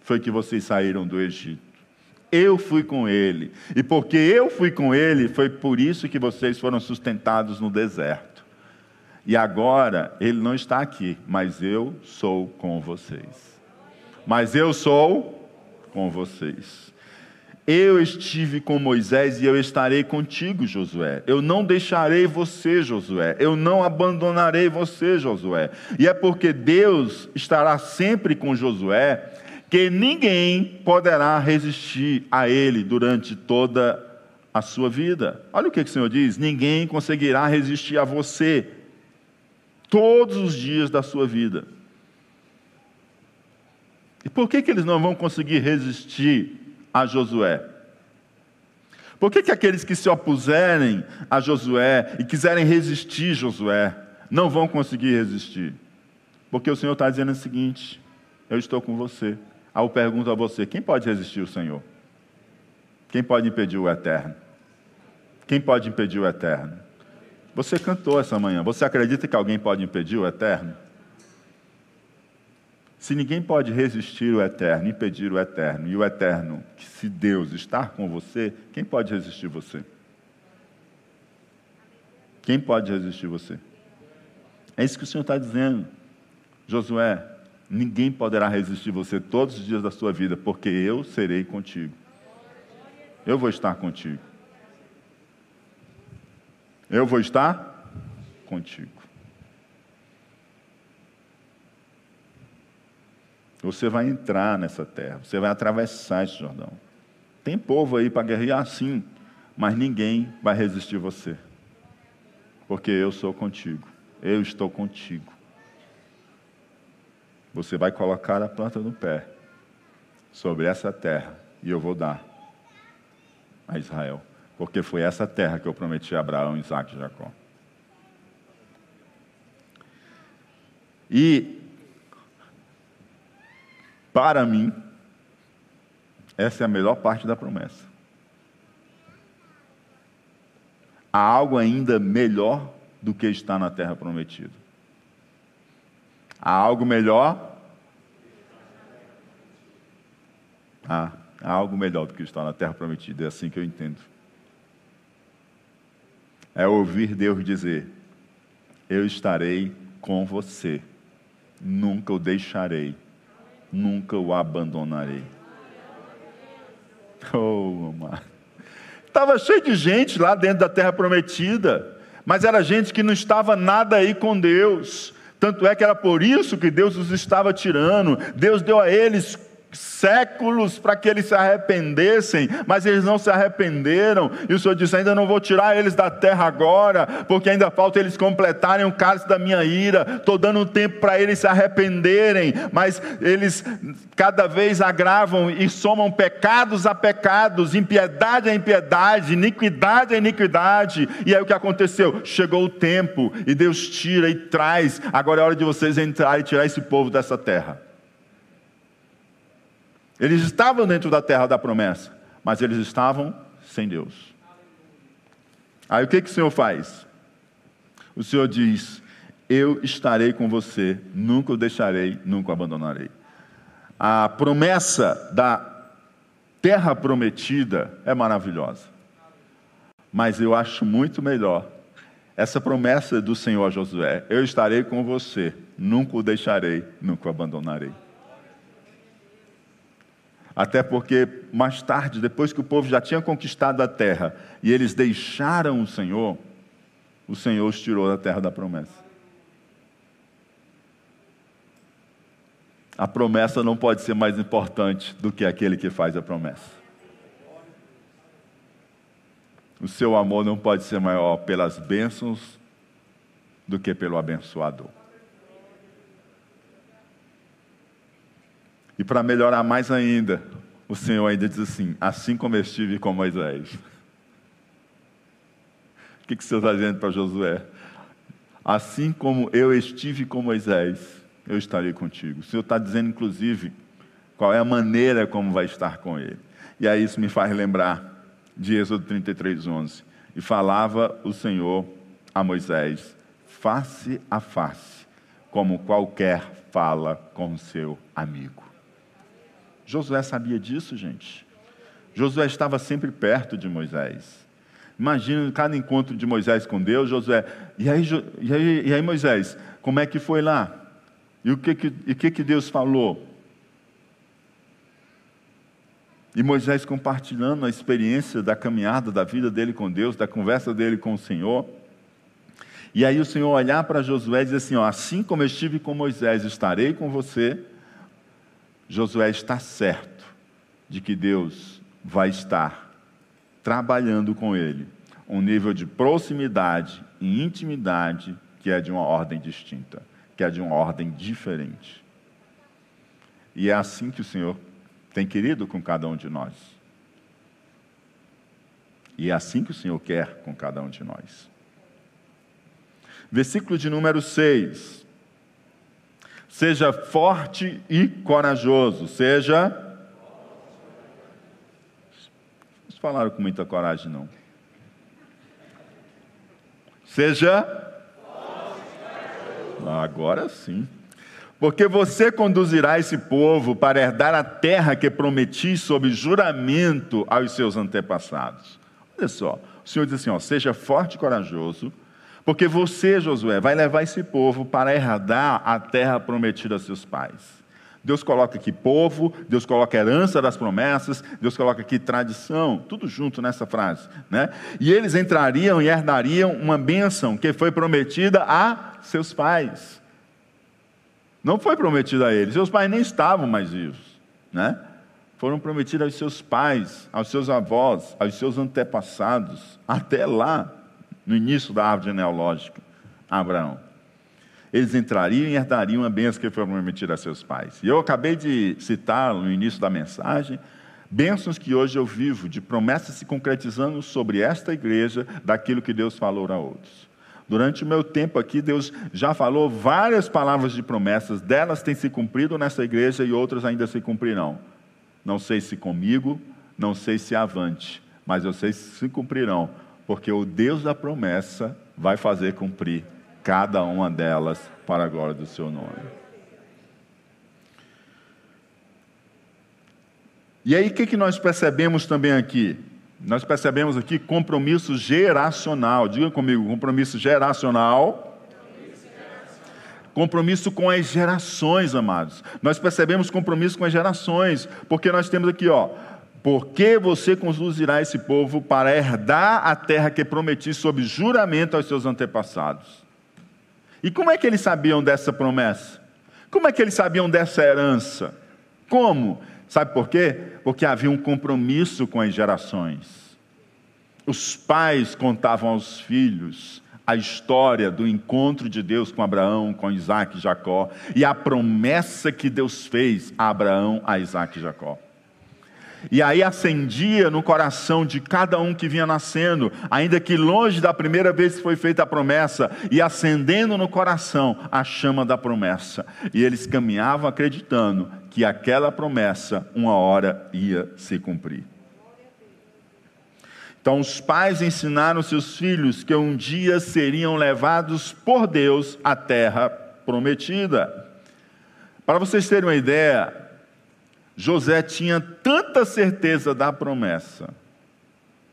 foi que vocês saíram do Egito. Eu fui com ele. E porque eu fui com ele, foi por isso que vocês foram sustentados no deserto. E agora, ele não está aqui, mas eu sou com vocês. Mas eu sou com vocês. Eu estive com Moisés e eu estarei contigo, Josué. Eu não deixarei você, Josué. Eu não abandonarei você, Josué. E é porque Deus estará sempre com Josué que ninguém poderá resistir a ele durante toda a sua vida. Olha o que o Senhor diz: ninguém conseguirá resistir a você todos os dias da sua vida. E por que, que eles não vão conseguir resistir a Josué? Por que, que aqueles que se opuserem a Josué e quiserem resistir Josué não vão conseguir resistir? Porque o Senhor está dizendo o seguinte: eu estou com você. Aí eu pergunto a você: quem pode resistir o Senhor? Quem pode impedir o eterno? Quem pode impedir o eterno? Você cantou essa manhã. Você acredita que alguém pode impedir o eterno? Se ninguém pode resistir o eterno, impedir o eterno, e o eterno, se Deus estar com você, quem pode resistir você? Quem pode resistir você? É isso que o Senhor está dizendo. Josué, Ninguém poderá resistir você todos os dias da sua vida, porque eu serei contigo. Eu vou estar contigo. Eu vou estar contigo. Você vai entrar nessa terra, você vai atravessar esse Jordão. Tem povo aí para guerrear sim, mas ninguém vai resistir você. Porque eu sou contigo. Eu estou contigo. Você vai colocar a planta no pé sobre essa terra e eu vou dar a Israel. Porque foi essa terra que eu prometi a Abraão, Isaac e Jacó. E, para mim, essa é a melhor parte da promessa. Há algo ainda melhor do que está na terra prometida. Há algo melhor? Há, há algo melhor do que está na terra prometida, é assim que eu entendo. É ouvir Deus dizer: Eu estarei com você, nunca o deixarei, nunca o abandonarei. Oh, amado. Estava cheio de gente lá dentro da terra prometida, mas era gente que não estava nada aí com Deus. Tanto é que era por isso que Deus os estava tirando. Deus deu a eles séculos para que eles se arrependessem, mas eles não se arrependeram, e o Senhor disse: Ainda não vou tirar eles da terra agora, porque ainda falta eles completarem o cálice da minha ira, estou dando tempo para eles se arrependerem, mas eles cada vez agravam e somam pecados a pecados, impiedade a impiedade, iniquidade a iniquidade, e aí o que aconteceu? Chegou o tempo, e Deus tira e traz, agora é hora de vocês entrar e tirar esse povo dessa terra. Eles estavam dentro da terra da promessa, mas eles estavam sem Deus. Aí o que, que o Senhor faz? O Senhor diz: Eu estarei com você, nunca o deixarei, nunca o abandonarei. A promessa da terra prometida é maravilhosa, mas eu acho muito melhor essa promessa do Senhor Josué: Eu estarei com você, nunca o deixarei, nunca o abandonarei. Até porque mais tarde, depois que o povo já tinha conquistado a terra e eles deixaram o Senhor, o Senhor os tirou da terra da promessa. A promessa não pode ser mais importante do que aquele que faz a promessa. O seu amor não pode ser maior pelas bênçãos do que pelo abençoador. E para melhorar mais ainda, o Senhor ainda diz assim: assim como eu estive com Moisés. O que, que o Senhor está dizendo para Josué? Assim como eu estive com Moisés, eu estarei contigo. O Senhor está dizendo, inclusive, qual é a maneira como vai estar com ele. E aí isso me faz lembrar de Êxodo 33, 11. E falava o Senhor a Moisés, face a face, como qualquer fala com seu amigo. Josué sabia disso, gente. Josué estava sempre perto de Moisés. Imagina cada encontro de Moisés com Deus, Josué. E aí, e aí, e aí Moisés, como é que foi lá? E o que, que, e que, que Deus falou? E Moisés compartilhando a experiência da caminhada, da vida dele com Deus, da conversa dele com o Senhor. E aí o Senhor olhar para Josué e dizer assim: ó, assim como eu estive com Moisés, estarei com você Josué está certo de que Deus vai estar trabalhando com ele um nível de proximidade e intimidade que é de uma ordem distinta, que é de uma ordem diferente. E é assim que o Senhor tem querido com cada um de nós. E é assim que o Senhor quer com cada um de nós. Versículo de número 6. Seja forte e corajoso. Seja. Vocês falaram com muita coragem, não. Seja. Agora sim. Porque você conduzirá esse povo para herdar a terra que prometi sob juramento aos seus antepassados. Olha só, o Senhor diz assim: ó, seja forte e corajoso porque você, Josué, vai levar esse povo para herdar a terra prometida a seus pais. Deus coloca aqui povo, Deus coloca herança das promessas, Deus coloca aqui tradição, tudo junto nessa frase. Né? E eles entrariam e herdariam uma bênção que foi prometida a seus pais. Não foi prometida a eles, seus pais nem estavam mais vivos. Né? Foram prometidas aos seus pais, aos seus avós, aos seus antepassados, até lá no início da árvore genealógica, Abraão. Eles entrariam e herdariam a bênção que foi prometida a seus pais. E eu acabei de citar no início da mensagem, bênçãos que hoje eu vivo, de promessas se concretizando sobre esta igreja, daquilo que Deus falou a outros. Durante o meu tempo aqui, Deus já falou várias palavras de promessas, delas têm se cumprido nessa igreja e outras ainda se cumprirão. Não sei se comigo, não sei se avante, mas eu sei se se cumprirão, porque o Deus da promessa vai fazer cumprir cada uma delas para a glória do seu nome. E aí, o que, que nós percebemos também aqui? Nós percebemos aqui compromisso geracional. Diga comigo, compromisso geracional. Compromisso com as gerações, amados. Nós percebemos compromisso com as gerações, porque nós temos aqui, ó, porque você conduzirá esse povo para herdar a terra que prometi sob juramento aos seus antepassados. E como é que eles sabiam dessa promessa? Como é que eles sabiam dessa herança? Como? Sabe por quê? Porque havia um compromisso com as gerações. Os pais contavam aos filhos a história do encontro de Deus com Abraão, com Isaac e Jacó, e a promessa que Deus fez a Abraão, a Isaac e Jacó. E aí acendia no coração de cada um que vinha nascendo, ainda que longe da primeira vez que foi feita a promessa, e acendendo no coração a chama da promessa. E eles caminhavam acreditando que aquela promessa, uma hora, ia se cumprir. Então, os pais ensinaram seus filhos que um dia seriam levados por Deus à terra prometida. Para vocês terem uma ideia, José tinha tanta certeza da promessa,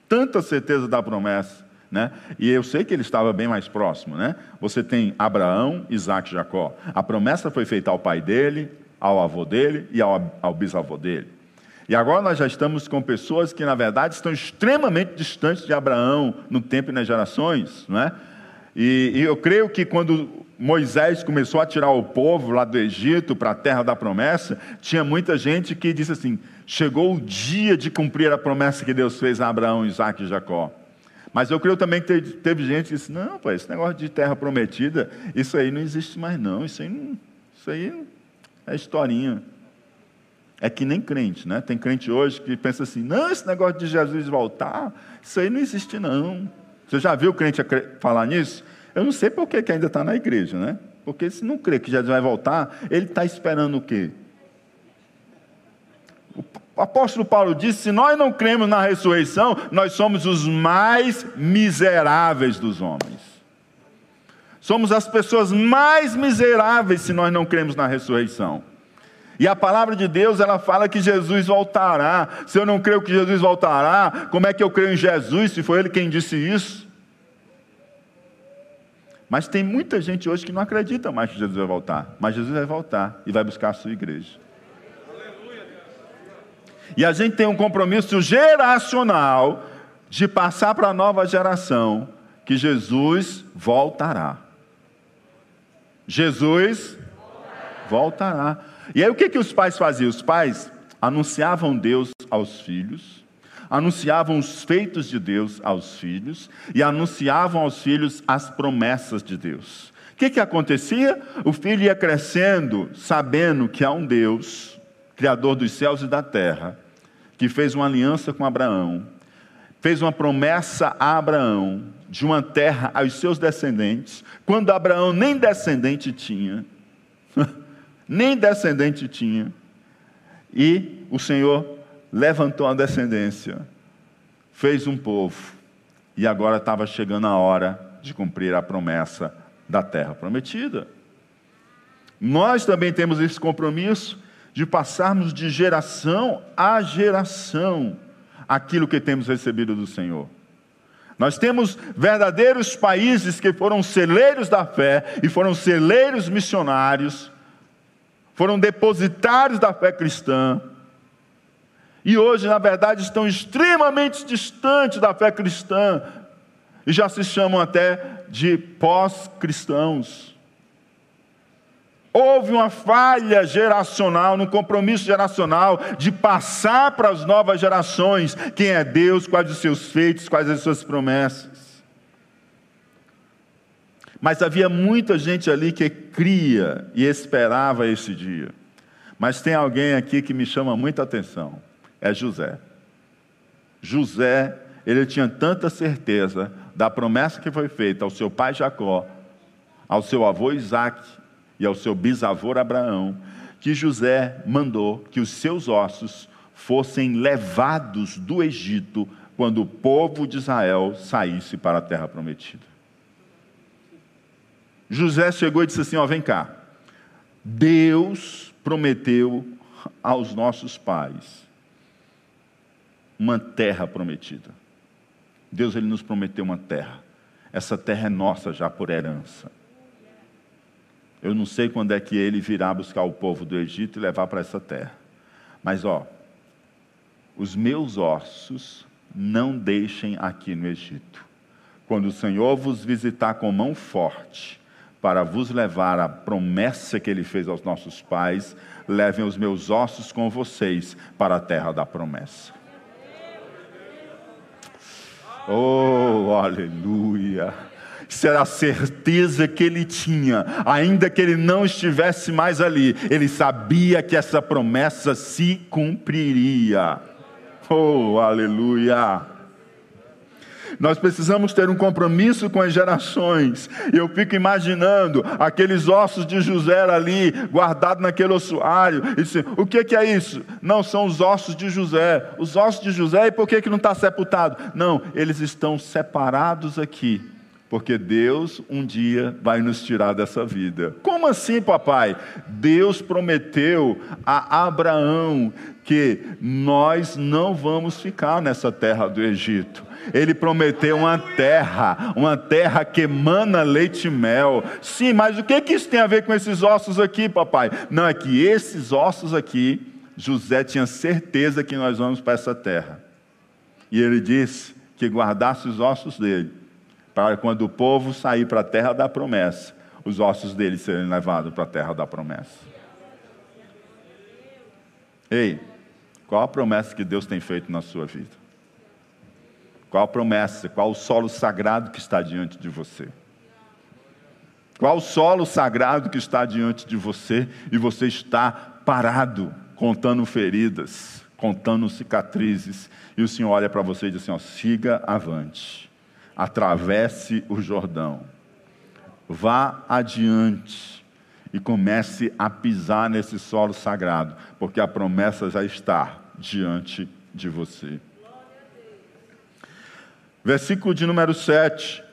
tanta certeza da promessa, né? E eu sei que ele estava bem mais próximo, né? Você tem Abraão, Isaac e Jacó. A promessa foi feita ao pai dele, ao avô dele e ao, ao bisavô dele. E agora nós já estamos com pessoas que, na verdade, estão extremamente distantes de Abraão no tempo e nas gerações, não é? E, e eu creio que quando Moisés começou a tirar o povo lá do Egito para a terra da promessa, tinha muita gente que disse assim: chegou o dia de cumprir a promessa que Deus fez a Abraão, Isaac e Jacó. Mas eu creio também que teve gente que disse: não, pô, esse negócio de terra prometida, isso aí não existe mais, não. Isso aí, isso aí é historinha. É que nem crente, né? Tem crente hoje que pensa assim: não, esse negócio de Jesus voltar, isso aí não existe, não. Você já viu crente falar nisso? Eu não sei por que ainda está na igreja, né? Porque se não crê que Jesus vai voltar, ele está esperando o quê? O apóstolo Paulo disse: se nós não cremos na ressurreição, nós somos os mais miseráveis dos homens. Somos as pessoas mais miseráveis se nós não cremos na ressurreição. E a palavra de Deus, ela fala que Jesus voltará. Se eu não creio que Jesus voltará, como é que eu creio em Jesus, se foi ele quem disse isso? Mas tem muita gente hoje que não acredita mais que Jesus vai voltar. Mas Jesus vai voltar e vai buscar a sua igreja. E a gente tem um compromisso geracional de passar para a nova geração que Jesus voltará. Jesus voltará. E aí o que, que os pais faziam? Os pais anunciavam Deus aos filhos, anunciavam os feitos de Deus aos filhos e anunciavam aos filhos as promessas de Deus. O que, que acontecia? O filho ia crescendo, sabendo que há um Deus, Criador dos céus e da terra, que fez uma aliança com Abraão, fez uma promessa a Abraão de uma terra aos seus descendentes, quando Abraão nem descendente tinha. Nem descendente tinha. E o Senhor levantou a descendência, fez um povo, e agora estava chegando a hora de cumprir a promessa da terra prometida. Nós também temos esse compromisso de passarmos de geração a geração aquilo que temos recebido do Senhor. Nós temos verdadeiros países que foram celeiros da fé e foram celeiros missionários, foram depositários da fé cristã, e hoje, na verdade, estão extremamente distantes da fé cristã e já se chamam até de pós-cristãos. Houve uma falha geracional, no compromisso geracional de passar para as novas gerações quem é Deus, quais os seus feitos, quais as suas promessas. Mas havia muita gente ali que cria e esperava esse dia. Mas tem alguém aqui que me chama muita atenção é José. José, ele tinha tanta certeza da promessa que foi feita ao seu pai Jacó, ao seu avô Isaac e ao seu bisavô Abraão, que José mandou que os seus ossos fossem levados do Egito quando o povo de Israel saísse para a terra prometida. José chegou e disse assim: Ó, vem cá. Deus prometeu aos nossos pais uma terra prometida. Deus ele nos prometeu uma terra. Essa terra é nossa já por herança. Eu não sei quando é que ele virá buscar o povo do Egito e levar para essa terra. Mas ó, os meus ossos não deixem aqui no Egito. Quando o Senhor vos visitar com mão forte, para vos levar a promessa que ele fez aos nossos pais, levem os meus ossos com vocês para a terra da promessa. Oh, aleluia! Isso era a certeza que ele tinha, ainda que ele não estivesse mais ali, ele sabia que essa promessa se cumpriria. Oh, aleluia! Nós precisamos ter um compromisso com as gerações. Eu fico imaginando aqueles ossos de José ali, guardados naquele ossuário. Disse, o que, que, é isso? Não, são os ossos de José. Os ossos de José, e por que, que não está sepultado? Não, eles estão separados aqui. Porque Deus um dia vai nos tirar dessa vida. Como assim, papai? Deus prometeu a Abraão que nós não vamos ficar nessa terra do Egito. Ele prometeu uma terra, uma terra que emana leite e mel. Sim, mas o que, que isso tem a ver com esses ossos aqui, papai? Não, é que esses ossos aqui José tinha certeza que nós vamos para essa terra. E ele disse que guardasse os ossos dele, para quando o povo sair para a terra da promessa, os ossos dele serem levados para a terra da promessa. Ei, qual a promessa que Deus tem feito na sua vida? Qual a promessa? Qual o solo sagrado que está diante de você? Qual o solo sagrado que está diante de você e você está parado, contando feridas, contando cicatrizes, e o Senhor olha para você e diz assim: ó, siga avante, atravesse o Jordão, vá adiante e comece a pisar nesse solo sagrado, porque a promessa já está diante de você. Versículo de número 7.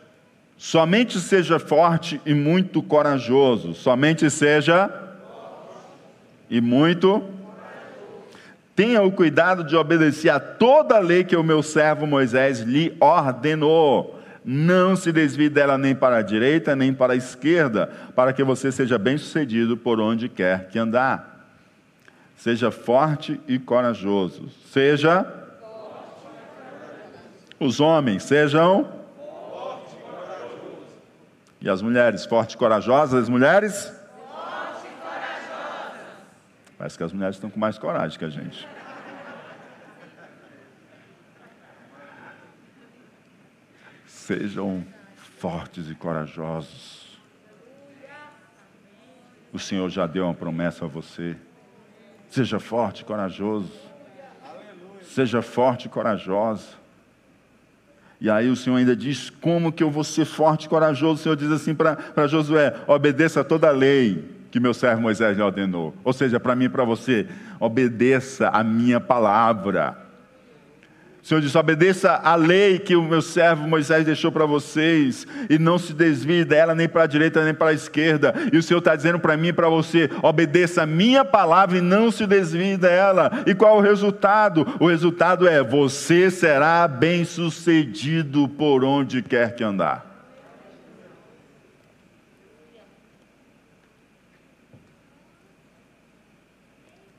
Somente seja forte e muito corajoso. Somente seja e muito. Tenha o cuidado de obedecer a toda a lei que o meu servo Moisés lhe ordenou. Não se desvie dela nem para a direita nem para a esquerda, para que você seja bem-sucedido por onde quer que andar. Seja forte e corajoso. Seja os homens sejam e as mulheres, fortes e corajosas, as mulheres? Forte e corajosas. Parece que as mulheres estão com mais coragem que a gente. Sejam fortes e corajosos. O Senhor já deu uma promessa a você. Seja forte e corajoso. Seja forte e corajosa. E aí o Senhor ainda diz: como que eu vou ser forte e corajoso? O Senhor diz assim para Josué: obedeça toda a lei que meu servo Moisés lhe ordenou. Ou seja, para mim e para você, obedeça a minha palavra. O Senhor diz: obedeça a lei que o meu servo Moisés deixou para vocês, e não se desvie dela nem para a direita nem para a esquerda. E o Senhor está dizendo para mim e para você: obedeça a minha palavra e não se desvie dela. E qual o resultado? O resultado é: você será bem sucedido por onde quer que andar.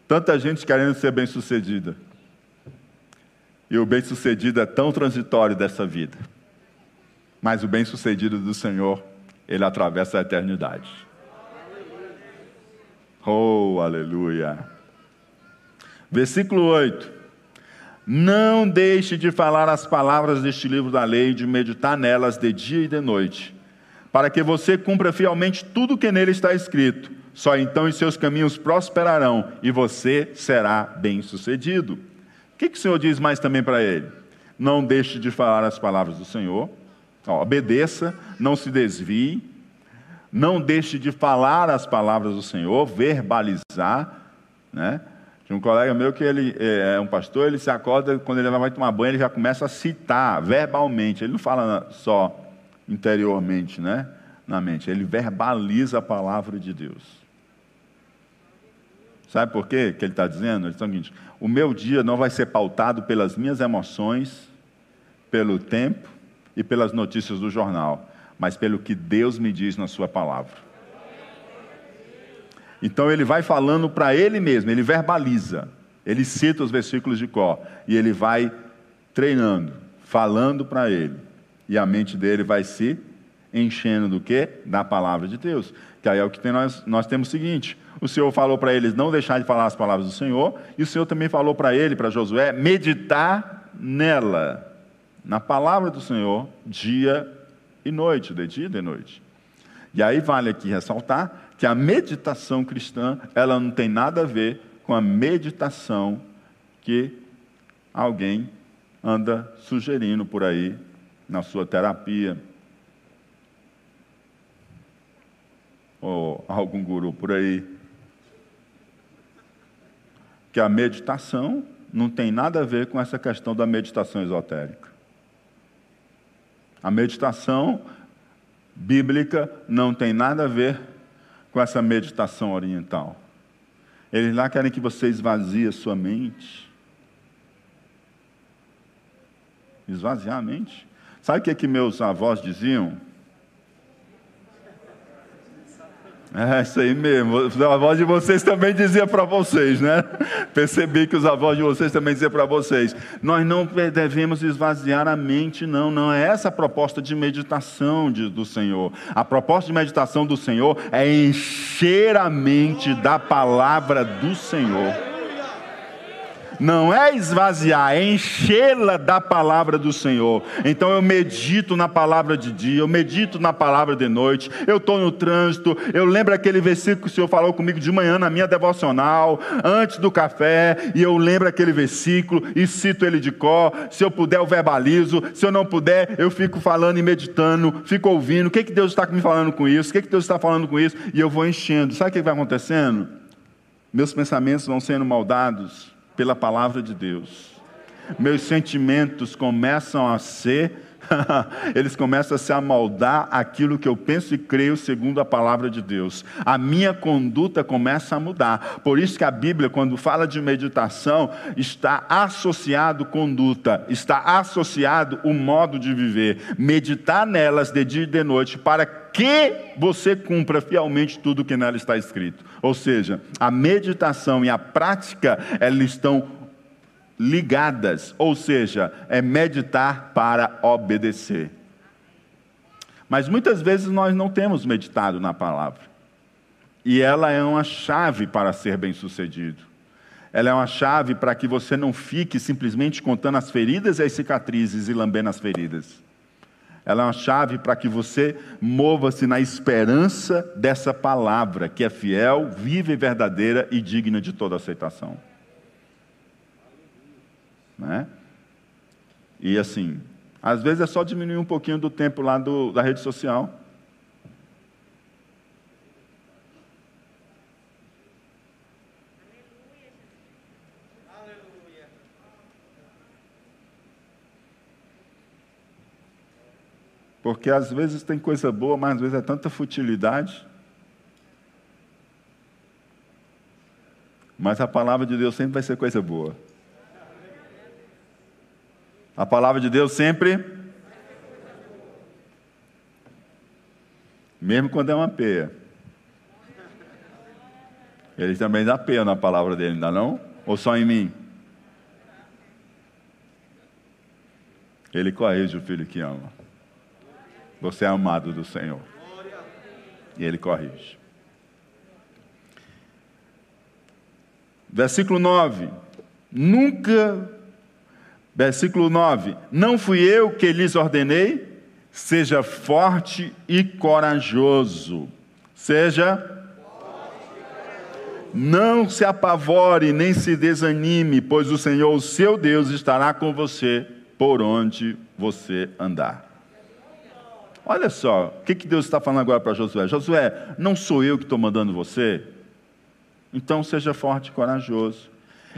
Tanta gente querendo ser bem sucedida. E o bem-sucedido é tão transitório dessa vida. Mas o bem-sucedido do Senhor, ele atravessa a eternidade. Oh, aleluia. Versículo 8. Não deixe de falar as palavras deste livro da lei, e de meditar nelas de dia e de noite, para que você cumpra fielmente tudo o que nele está escrito. Só então os seus caminhos prosperarão e você será bem-sucedido que, que o Senhor diz mais também para ele? Não deixe de falar as palavras do Senhor, Ó, obedeça, não se desvie, não deixe de falar as palavras do Senhor, verbalizar, né? Tinha um colega meu que ele é, é um pastor, ele se acorda, quando ele vai tomar banho, ele já começa a citar verbalmente, ele não fala só interiormente, né? Na mente, ele verbaliza a palavra de Deus. Sabe por quê que ele está dizendo? Ele está o seguinte: o meu dia não vai ser pautado pelas minhas emoções, pelo tempo e pelas notícias do jornal, mas pelo que Deus me diz na Sua palavra. Então ele vai falando para ele mesmo, ele verbaliza, ele cita os versículos de Có e ele vai treinando, falando para ele, e a mente dele vai se enchendo do que? Da palavra de Deus. Que aí é o que tem, nós, nós temos o seguinte: o Senhor falou para eles não deixar de falar as palavras do Senhor, e o Senhor também falou para ele, para Josué, meditar nela, na palavra do Senhor, dia e noite, de dia e de noite. E aí vale aqui ressaltar que a meditação cristã, ela não tem nada a ver com a meditação que alguém anda sugerindo por aí na sua terapia. Ou algum guru por aí que a meditação não tem nada a ver com essa questão da meditação esotérica. A meditação bíblica não tem nada a ver com essa meditação oriental. Eles lá querem que você esvazie a sua mente. Esvaziar a mente. Sabe o que, é que meus avós diziam? É isso aí mesmo. Os avós de vocês também dizia para vocês, né? Percebi que os avós de vocês também diziam para vocês. Nós não devemos esvaziar a mente, não. Não é essa a proposta de meditação de, do Senhor. A proposta de meditação do Senhor é encher a mente da palavra do Senhor não é esvaziar, é enchê-la da palavra do Senhor. Então eu medito na palavra de dia, eu medito na palavra de noite, eu estou no trânsito, eu lembro aquele versículo que o Senhor falou comigo de manhã na minha devocional, antes do café, e eu lembro aquele versículo e cito ele de cor. Se eu puder, eu verbalizo, se eu não puder, eu fico falando e meditando, fico ouvindo. O que, que Deus está me falando com isso? O que, que Deus está falando com isso? E eu vou enchendo. Sabe o que vai acontecendo? Meus pensamentos vão sendo moldados pela palavra de Deus. Meus sentimentos começam a ser, eles começam a se amoldar aquilo que eu penso e creio segundo a palavra de Deus. A minha conduta começa a mudar. Por isso que a Bíblia, quando fala de meditação, está associado conduta, está associado o modo de viver. Meditar nelas de dia e de noite para que você cumpra fielmente tudo o que nela está escrito. Ou seja, a meditação e a prática, elas estão ligadas, ou seja, é meditar para obedecer. Mas muitas vezes nós não temos meditado na palavra. E ela é uma chave para ser bem-sucedido. Ela é uma chave para que você não fique simplesmente contando as feridas e as cicatrizes e lambendo as feridas. Ela é uma chave para que você mova-se na esperança dessa palavra, que é fiel, viva e verdadeira e digna de toda aceitação. Né? E assim, às vezes é só diminuir um pouquinho do tempo lá do, da rede social. Porque às vezes tem coisa boa, mas às vezes é tanta futilidade. Mas a palavra de Deus sempre vai ser coisa boa. A palavra de Deus sempre. Mesmo quando é uma peia. Ele também dá peia na palavra dele, ainda não? Ou só em mim? Ele corrige o filho que ama. Você é amado do Senhor. E ele corrige. Versículo 9. Nunca Versículo 9: Não fui eu que lhes ordenei, seja forte e corajoso. Seja. Não se apavore nem se desanime, pois o Senhor, o seu Deus, estará com você por onde você andar. Olha só, o que, que Deus está falando agora para Josué? Josué, não sou eu que estou mandando você? Então seja forte e corajoso.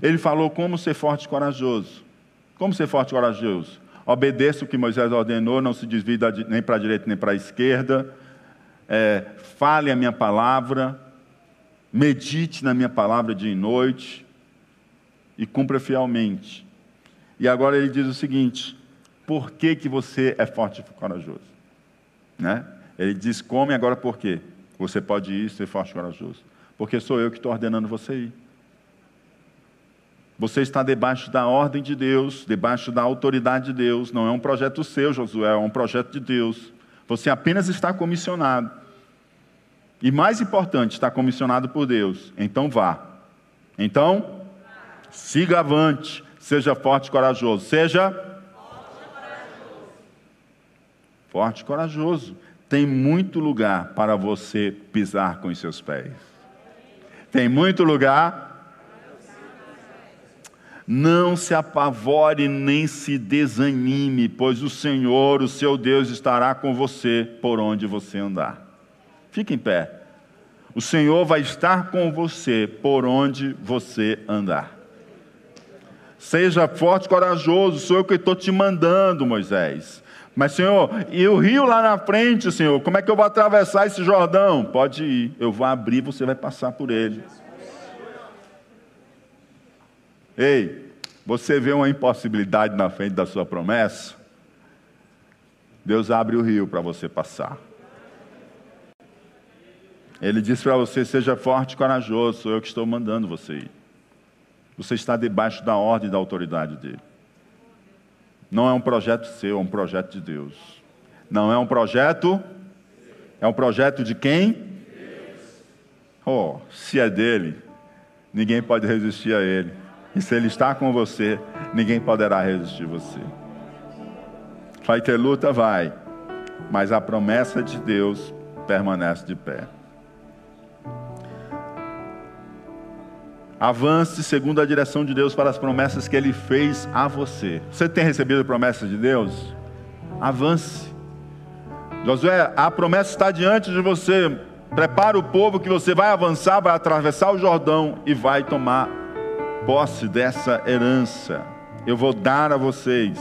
Ele falou como ser forte e corajoso. Como ser forte e corajoso? Obedeça o que Moisés ordenou, não se desvie nem para a direita nem para a esquerda. É, fale a minha palavra, medite na minha palavra dia e noite e cumpra fielmente. E agora ele diz o seguinte: por que, que você é forte e corajoso? Né? Ele diz como e agora por quê? Você pode ir ser forte e corajoso. Porque sou eu que estou ordenando você ir. Você está debaixo da ordem de Deus, debaixo da autoridade de Deus. Não é um projeto seu, Josué, é um projeto de Deus. Você apenas está comissionado. E mais importante, está comissionado por Deus. Então vá. Então, siga avante. Seja forte e corajoso. Seja forte e corajoso. Tem muito lugar para você pisar com os seus pés. Tem muito lugar não se apavore nem se desanime, pois o Senhor, o seu Deus, estará com você por onde você andar. Fique em pé. O Senhor vai estar com você por onde você andar. Seja forte e corajoso, sou eu que estou te mandando, Moisés. Mas, Senhor, e o rio lá na frente, Senhor, como é que eu vou atravessar esse Jordão? Pode ir, eu vou abrir, você vai passar por ele. Ei, você vê uma impossibilidade na frente da sua promessa? Deus abre o rio para você passar. Ele diz para você: seja forte e corajoso, sou eu que estou mandando você ir. Você está debaixo da ordem da autoridade dele. Não é um projeto seu, é um projeto de Deus. Não é um projeto, é um projeto de quem? Oh, se é dele, ninguém pode resistir a ele. E se ele está com você, ninguém poderá resistir a você. Vai ter luta? Vai. Mas a promessa de Deus permanece de pé. Avance segundo a direção de Deus para as promessas que Ele fez a você. Você tem recebido promessas de Deus? Avance. Josué, a promessa está diante de você. Prepara o povo que você vai avançar, vai atravessar o Jordão e vai tomar posse dessa herança. Eu vou dar a vocês.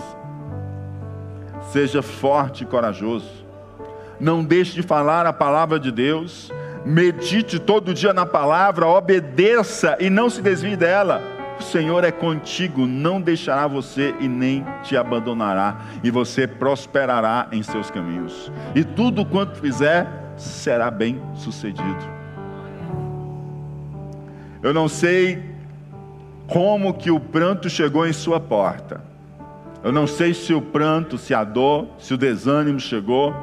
Seja forte e corajoso. Não deixe de falar a palavra de Deus medite todo dia na palavra, obedeça e não se desvie dela. O Senhor é contigo, não deixará você e nem te abandonará, e você prosperará em seus caminhos. E tudo quanto fizer será bem sucedido. Eu não sei como que o pranto chegou em sua porta. Eu não sei se o pranto, se a dor, se o desânimo chegou,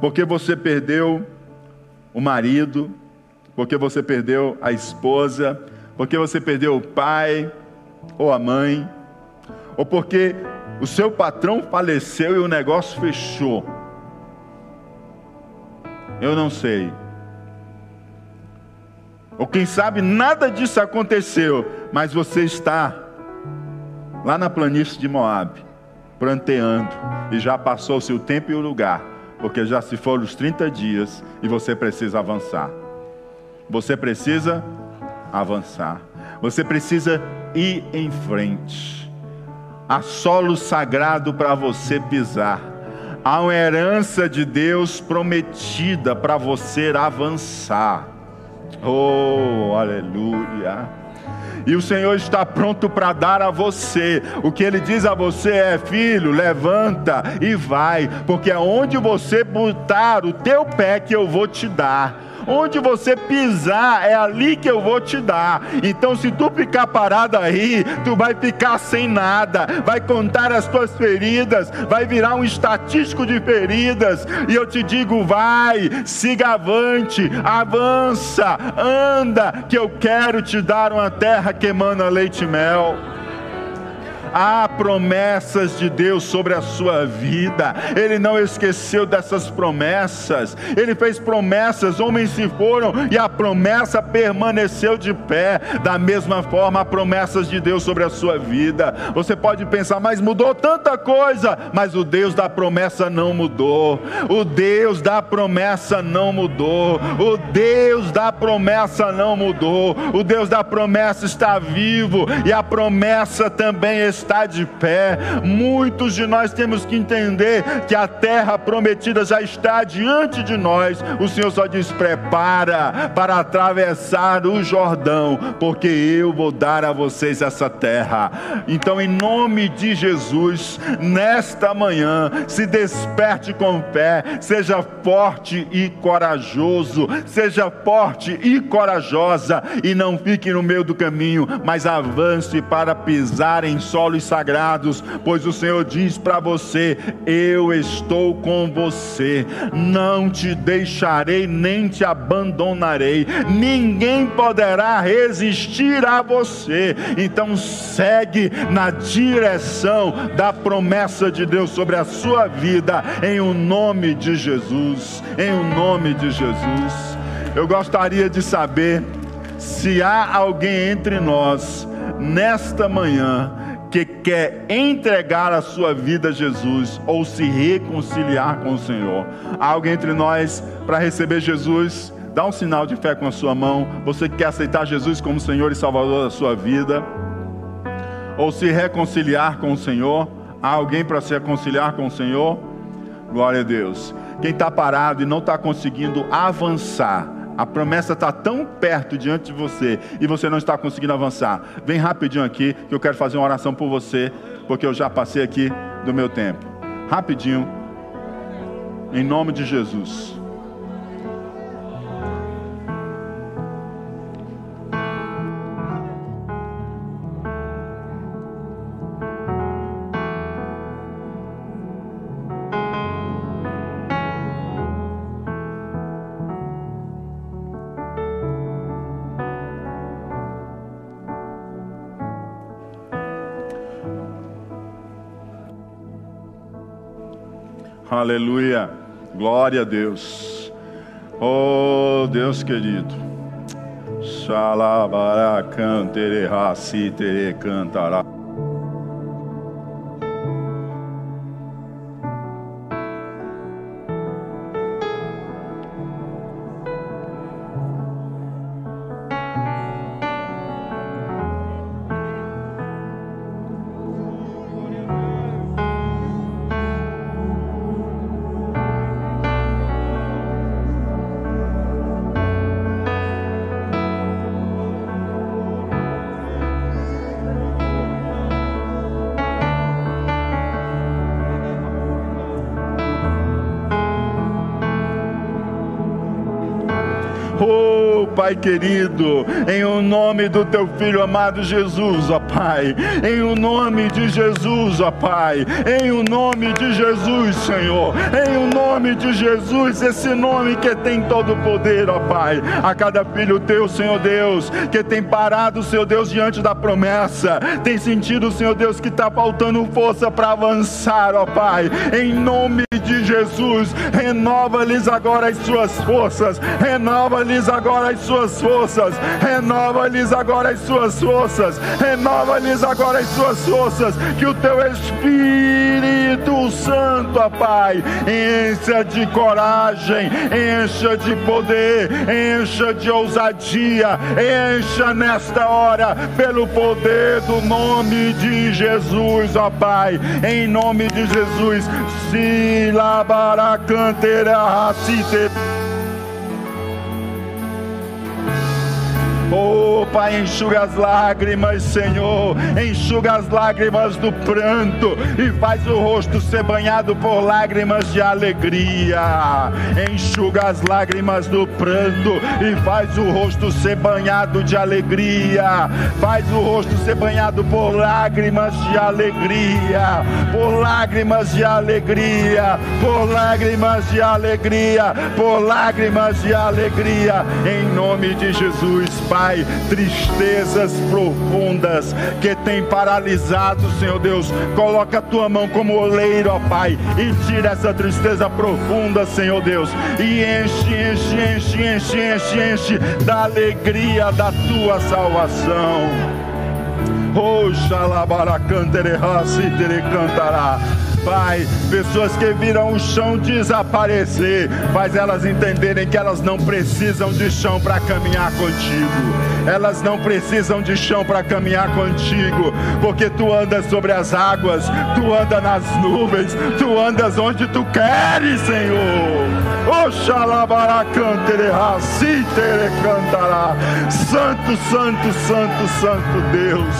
porque você perdeu o marido, porque você perdeu a esposa, porque você perdeu o pai ou a mãe, ou porque o seu patrão faleceu e o negócio fechou. Eu não sei. Ou quem sabe nada disso aconteceu, mas você está lá na planície de Moab, pranteando, e já passou-se o tempo e o lugar porque já se foram os 30 dias e você precisa avançar. Você precisa avançar. Você precisa ir em frente. Há solo sagrado para você pisar. Há uma herança de Deus prometida para você avançar. Oh, aleluia e o Senhor está pronto para dar a você. O que Ele diz a você é: filho, levanta e vai, porque aonde você botar o teu pé que eu vou te dar. Onde você pisar, é ali que eu vou te dar. Então, se tu ficar parado aí, tu vai ficar sem nada, vai contar as tuas feridas, vai virar um estatístico de feridas. E eu te digo: vai, siga avante, avança, anda, que eu quero te dar uma terra que emana leite e mel. Há promessas de Deus sobre a sua vida. Ele não esqueceu dessas promessas. Ele fez promessas, homens se foram e a promessa permaneceu de pé. Da mesma forma, há promessas de Deus sobre a sua vida. Você pode pensar, mas mudou tanta coisa, mas o Deus da promessa não mudou. O Deus da promessa não mudou. O Deus da promessa não mudou. O Deus da promessa está vivo e a promessa também está está de pé. Muitos de nós temos que entender que a terra prometida já está diante de nós. O Senhor só diz: prepara para atravessar o Jordão, porque eu vou dar a vocês essa terra. Então, em nome de Jesus, nesta manhã, se desperte com fé, seja forte e corajoso, seja forte e corajosa, e não fique no meio do caminho, mas avance para pisar em solo sagrados, pois o Senhor diz para você: Eu estou com você, não te deixarei nem te abandonarei, ninguém poderá resistir a você. Então segue na direção da promessa de Deus sobre a sua vida, em o nome de Jesus, em o nome de Jesus. Eu gostaria de saber se há alguém entre nós nesta manhã que quer entregar a sua vida a Jesus ou se reconciliar com o Senhor. Há alguém entre nós para receber Jesus? Dá um sinal de fé com a sua mão. Você quer aceitar Jesus como Senhor e Salvador da sua vida? Ou se reconciliar com o Senhor? Há alguém para se reconciliar com o Senhor? Glória a Deus. Quem está parado e não está conseguindo avançar, a promessa está tão perto diante de você e você não está conseguindo avançar. Vem rapidinho aqui que eu quero fazer uma oração por você, porque eu já passei aqui do meu tempo. Rapidinho, em nome de Jesus. Aleluia. Glória a Deus. Oh, Deus querido. Xalabara cantere raci tere cantará. Pai querido, em o nome do teu filho amado Jesus, ó Pai, em o nome de Jesus, ó Pai, em o nome de Jesus, Senhor, em o nome de Jesus, esse nome que tem todo o poder, ó Pai, a cada filho teu, Senhor Deus, que tem parado, Senhor Deus, diante da promessa, tem sentido, Senhor Deus, que está faltando força para avançar, ó Pai, em nome de Jesus, renova-lhes agora as suas forças, renova-lhes agora as suas forças, renova-lhes agora as suas forças, renova-lhes agora as suas forças, que o teu Espírito Santo, ó Pai, encha de coragem, encha de poder, encha de ousadia, encha nesta hora, pelo poder do nome de Jesus, ó Pai, em nome de Jesus, se labará canteira, se Oh, Pai, enxuga as lágrimas, Senhor. Enxuga as lágrimas do pranto e faz o rosto ser banhado por lágrimas de alegria. Enxuga as lágrimas do pranto e faz o rosto ser banhado de alegria. Faz o rosto ser banhado por lágrimas de alegria. Por lágrimas de alegria. Por lágrimas de alegria. Por lágrimas de alegria. Em nome de Jesus, Pai. Pai, tristezas profundas que tem paralisado, Senhor Deus. Coloca a tua mão como oleiro, ó Pai, e tira essa tristeza profunda, Senhor Deus, e enche, enche, enche, enche, enche, enche da alegria da tua salvação. Oh, xalabaracantere, tere cantará. Pai, pessoas que viram o chão desaparecer, faz elas entenderem que elas não precisam de chão para caminhar contigo. Elas não precisam de chão para caminhar contigo, porque tu andas sobre as águas, tu andas nas nuvens, tu andas onde tu queres, Senhor. Oxalabara canterá. Santo, santo, santo, santo Deus.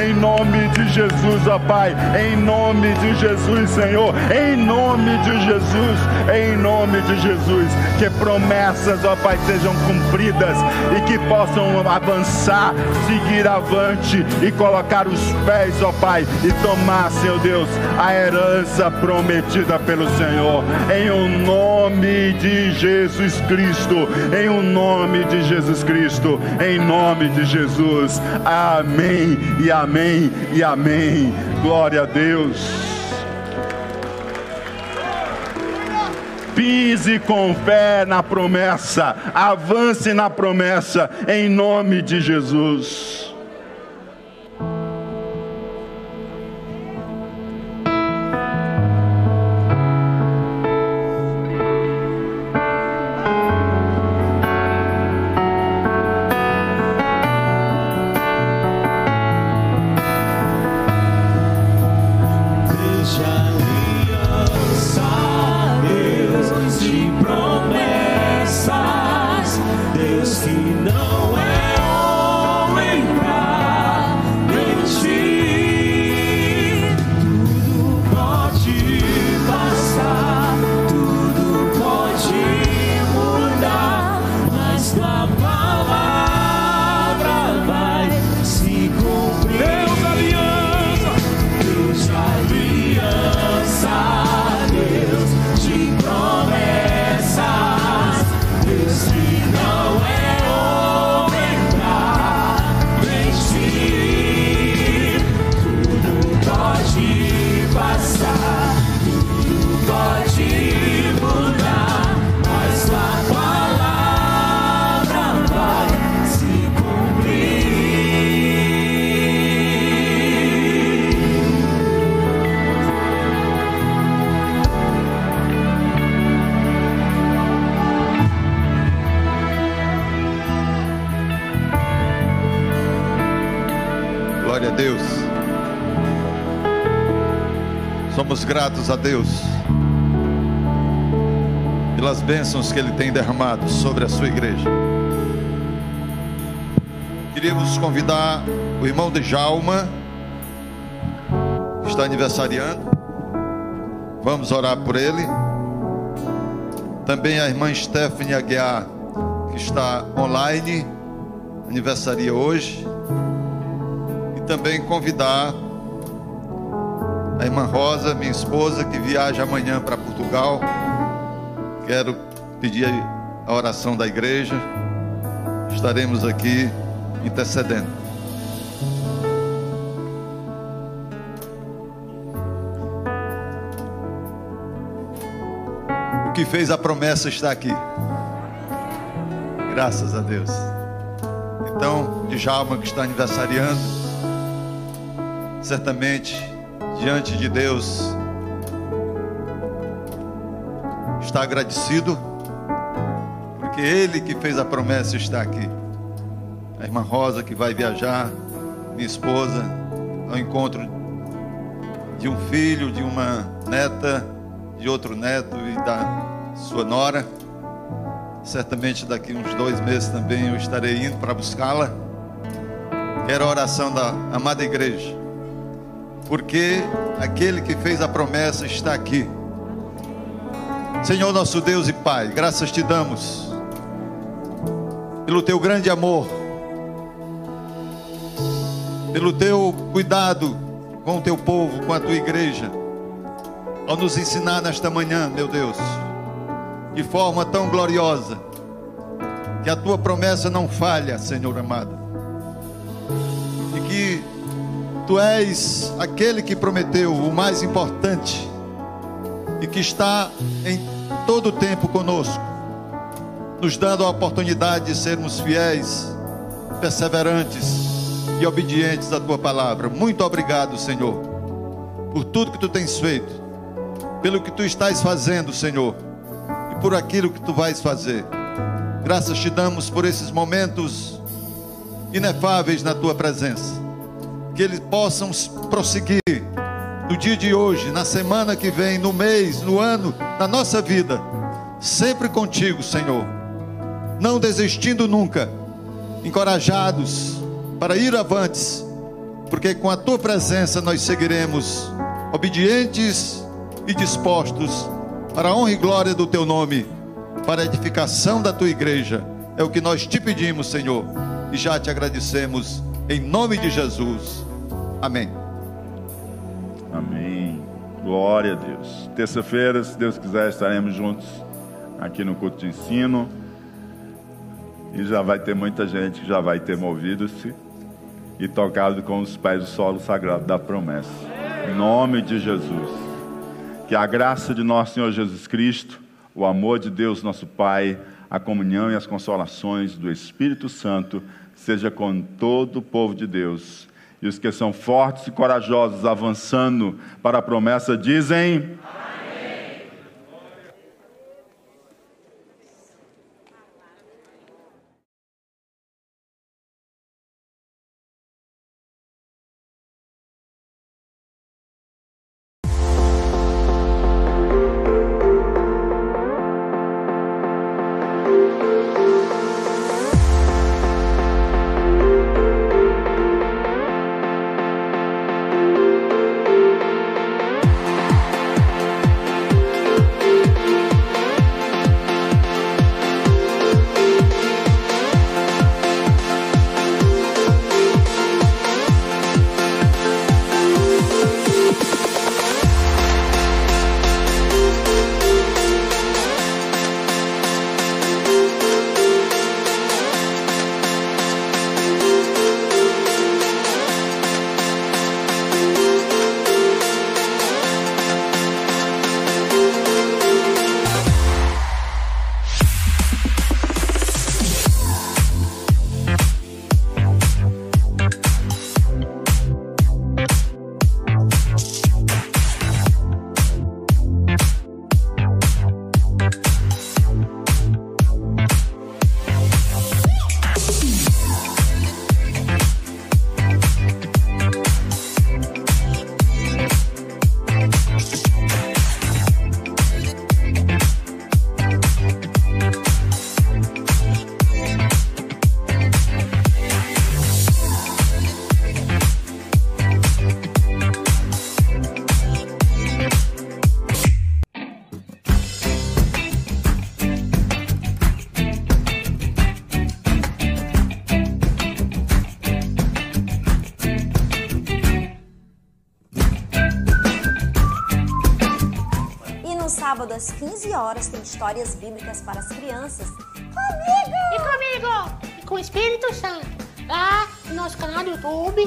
Em nome de Jesus, ó Pai. Em nome de Jesus, Senhor. Em nome de Jesus. Em nome de Jesus. Que promessas, ó Pai, sejam cumpridas e que possam avançar, seguir avante e colocar os pés, ó Pai, e tomar, Senhor Deus, a herança prometida pelo Senhor. Em o nome de Jesus Cristo, em o nome de Jesus Cristo, em nome de Jesus. Amém e amém e amém. Glória a Deus. Pise com fé na promessa, avance na promessa, em nome de Jesus. Somos gratos a Deus pelas bênçãos que Ele tem derramado sobre a sua igreja. Queríamos convidar o irmão de Jalma, que está aniversariando. Vamos orar por ele. Também a irmã Stephanie Aguiar, que está online, aniversaria hoje. E também convidar a irmã Rosa, minha esposa, que viaja amanhã para Portugal. Quero pedir a oração da igreja. Estaremos aqui intercedendo. O que fez a promessa está aqui. Graças a Deus. Então, Djalma que está aniversariando, certamente diante de Deus está agradecido, porque Ele que fez a promessa está aqui. A irmã Rosa que vai viajar, minha esposa, ao encontro de um filho, de uma neta, de outro neto e da sua nora. Certamente daqui uns dois meses também eu estarei indo para buscá-la. Quero a oração da amada igreja, porque aquele que fez a promessa está aqui. Senhor nosso Deus e Pai, graças te damos pelo teu grande amor, pelo teu cuidado com o teu povo, com a tua igreja, ao nos ensinar nesta manhã, meu Deus, de forma tão gloriosa, que a tua promessa não falha, Senhor amado, e que tu és aquele que prometeu o mais importante e que está em todo o tempo conosco, nos dando a oportunidade de sermos fiéis, perseverantes e obedientes à tua palavra. Muito obrigado, Senhor, por tudo que tu tens feito, pelo que tu estás fazendo, Senhor, e por aquilo que tu vais fazer. Graças te damos por esses momentos inefáveis na tua presença, que eles possam prosseguir no dia de hoje, na semana que vem, no mês, no ano, na nossa vida, sempre contigo, Senhor, não desistindo nunca, encorajados para ir avantes, porque com a tua presença nós seguiremos obedientes e dispostos para a honra e glória do teu nome, para a edificação da tua igreja. É o que nós te pedimos, Senhor, e já te agradecemos em nome de Jesus. Amém. Amém. Glória a Deus. Terça-feira, se Deus quiser, estaremos juntos aqui no culto de ensino. E já vai ter muita gente que já vai ter movido-se e tocado com os pés do solo sagrado da promessa. Em nome de Jesus. Que a graça de nosso Senhor Jesus Cristo, o amor de Deus, nosso Pai, a comunhão e as consolações do Espírito Santo seja com todo o povo de Deus. E os que são fortes e corajosos avançando para a promessa dizem: sábado às 15 horas tem histórias bíblicas para as crianças. Comigo! E comigo! E com o Espírito Santo. Lá no nosso canal do YouTube,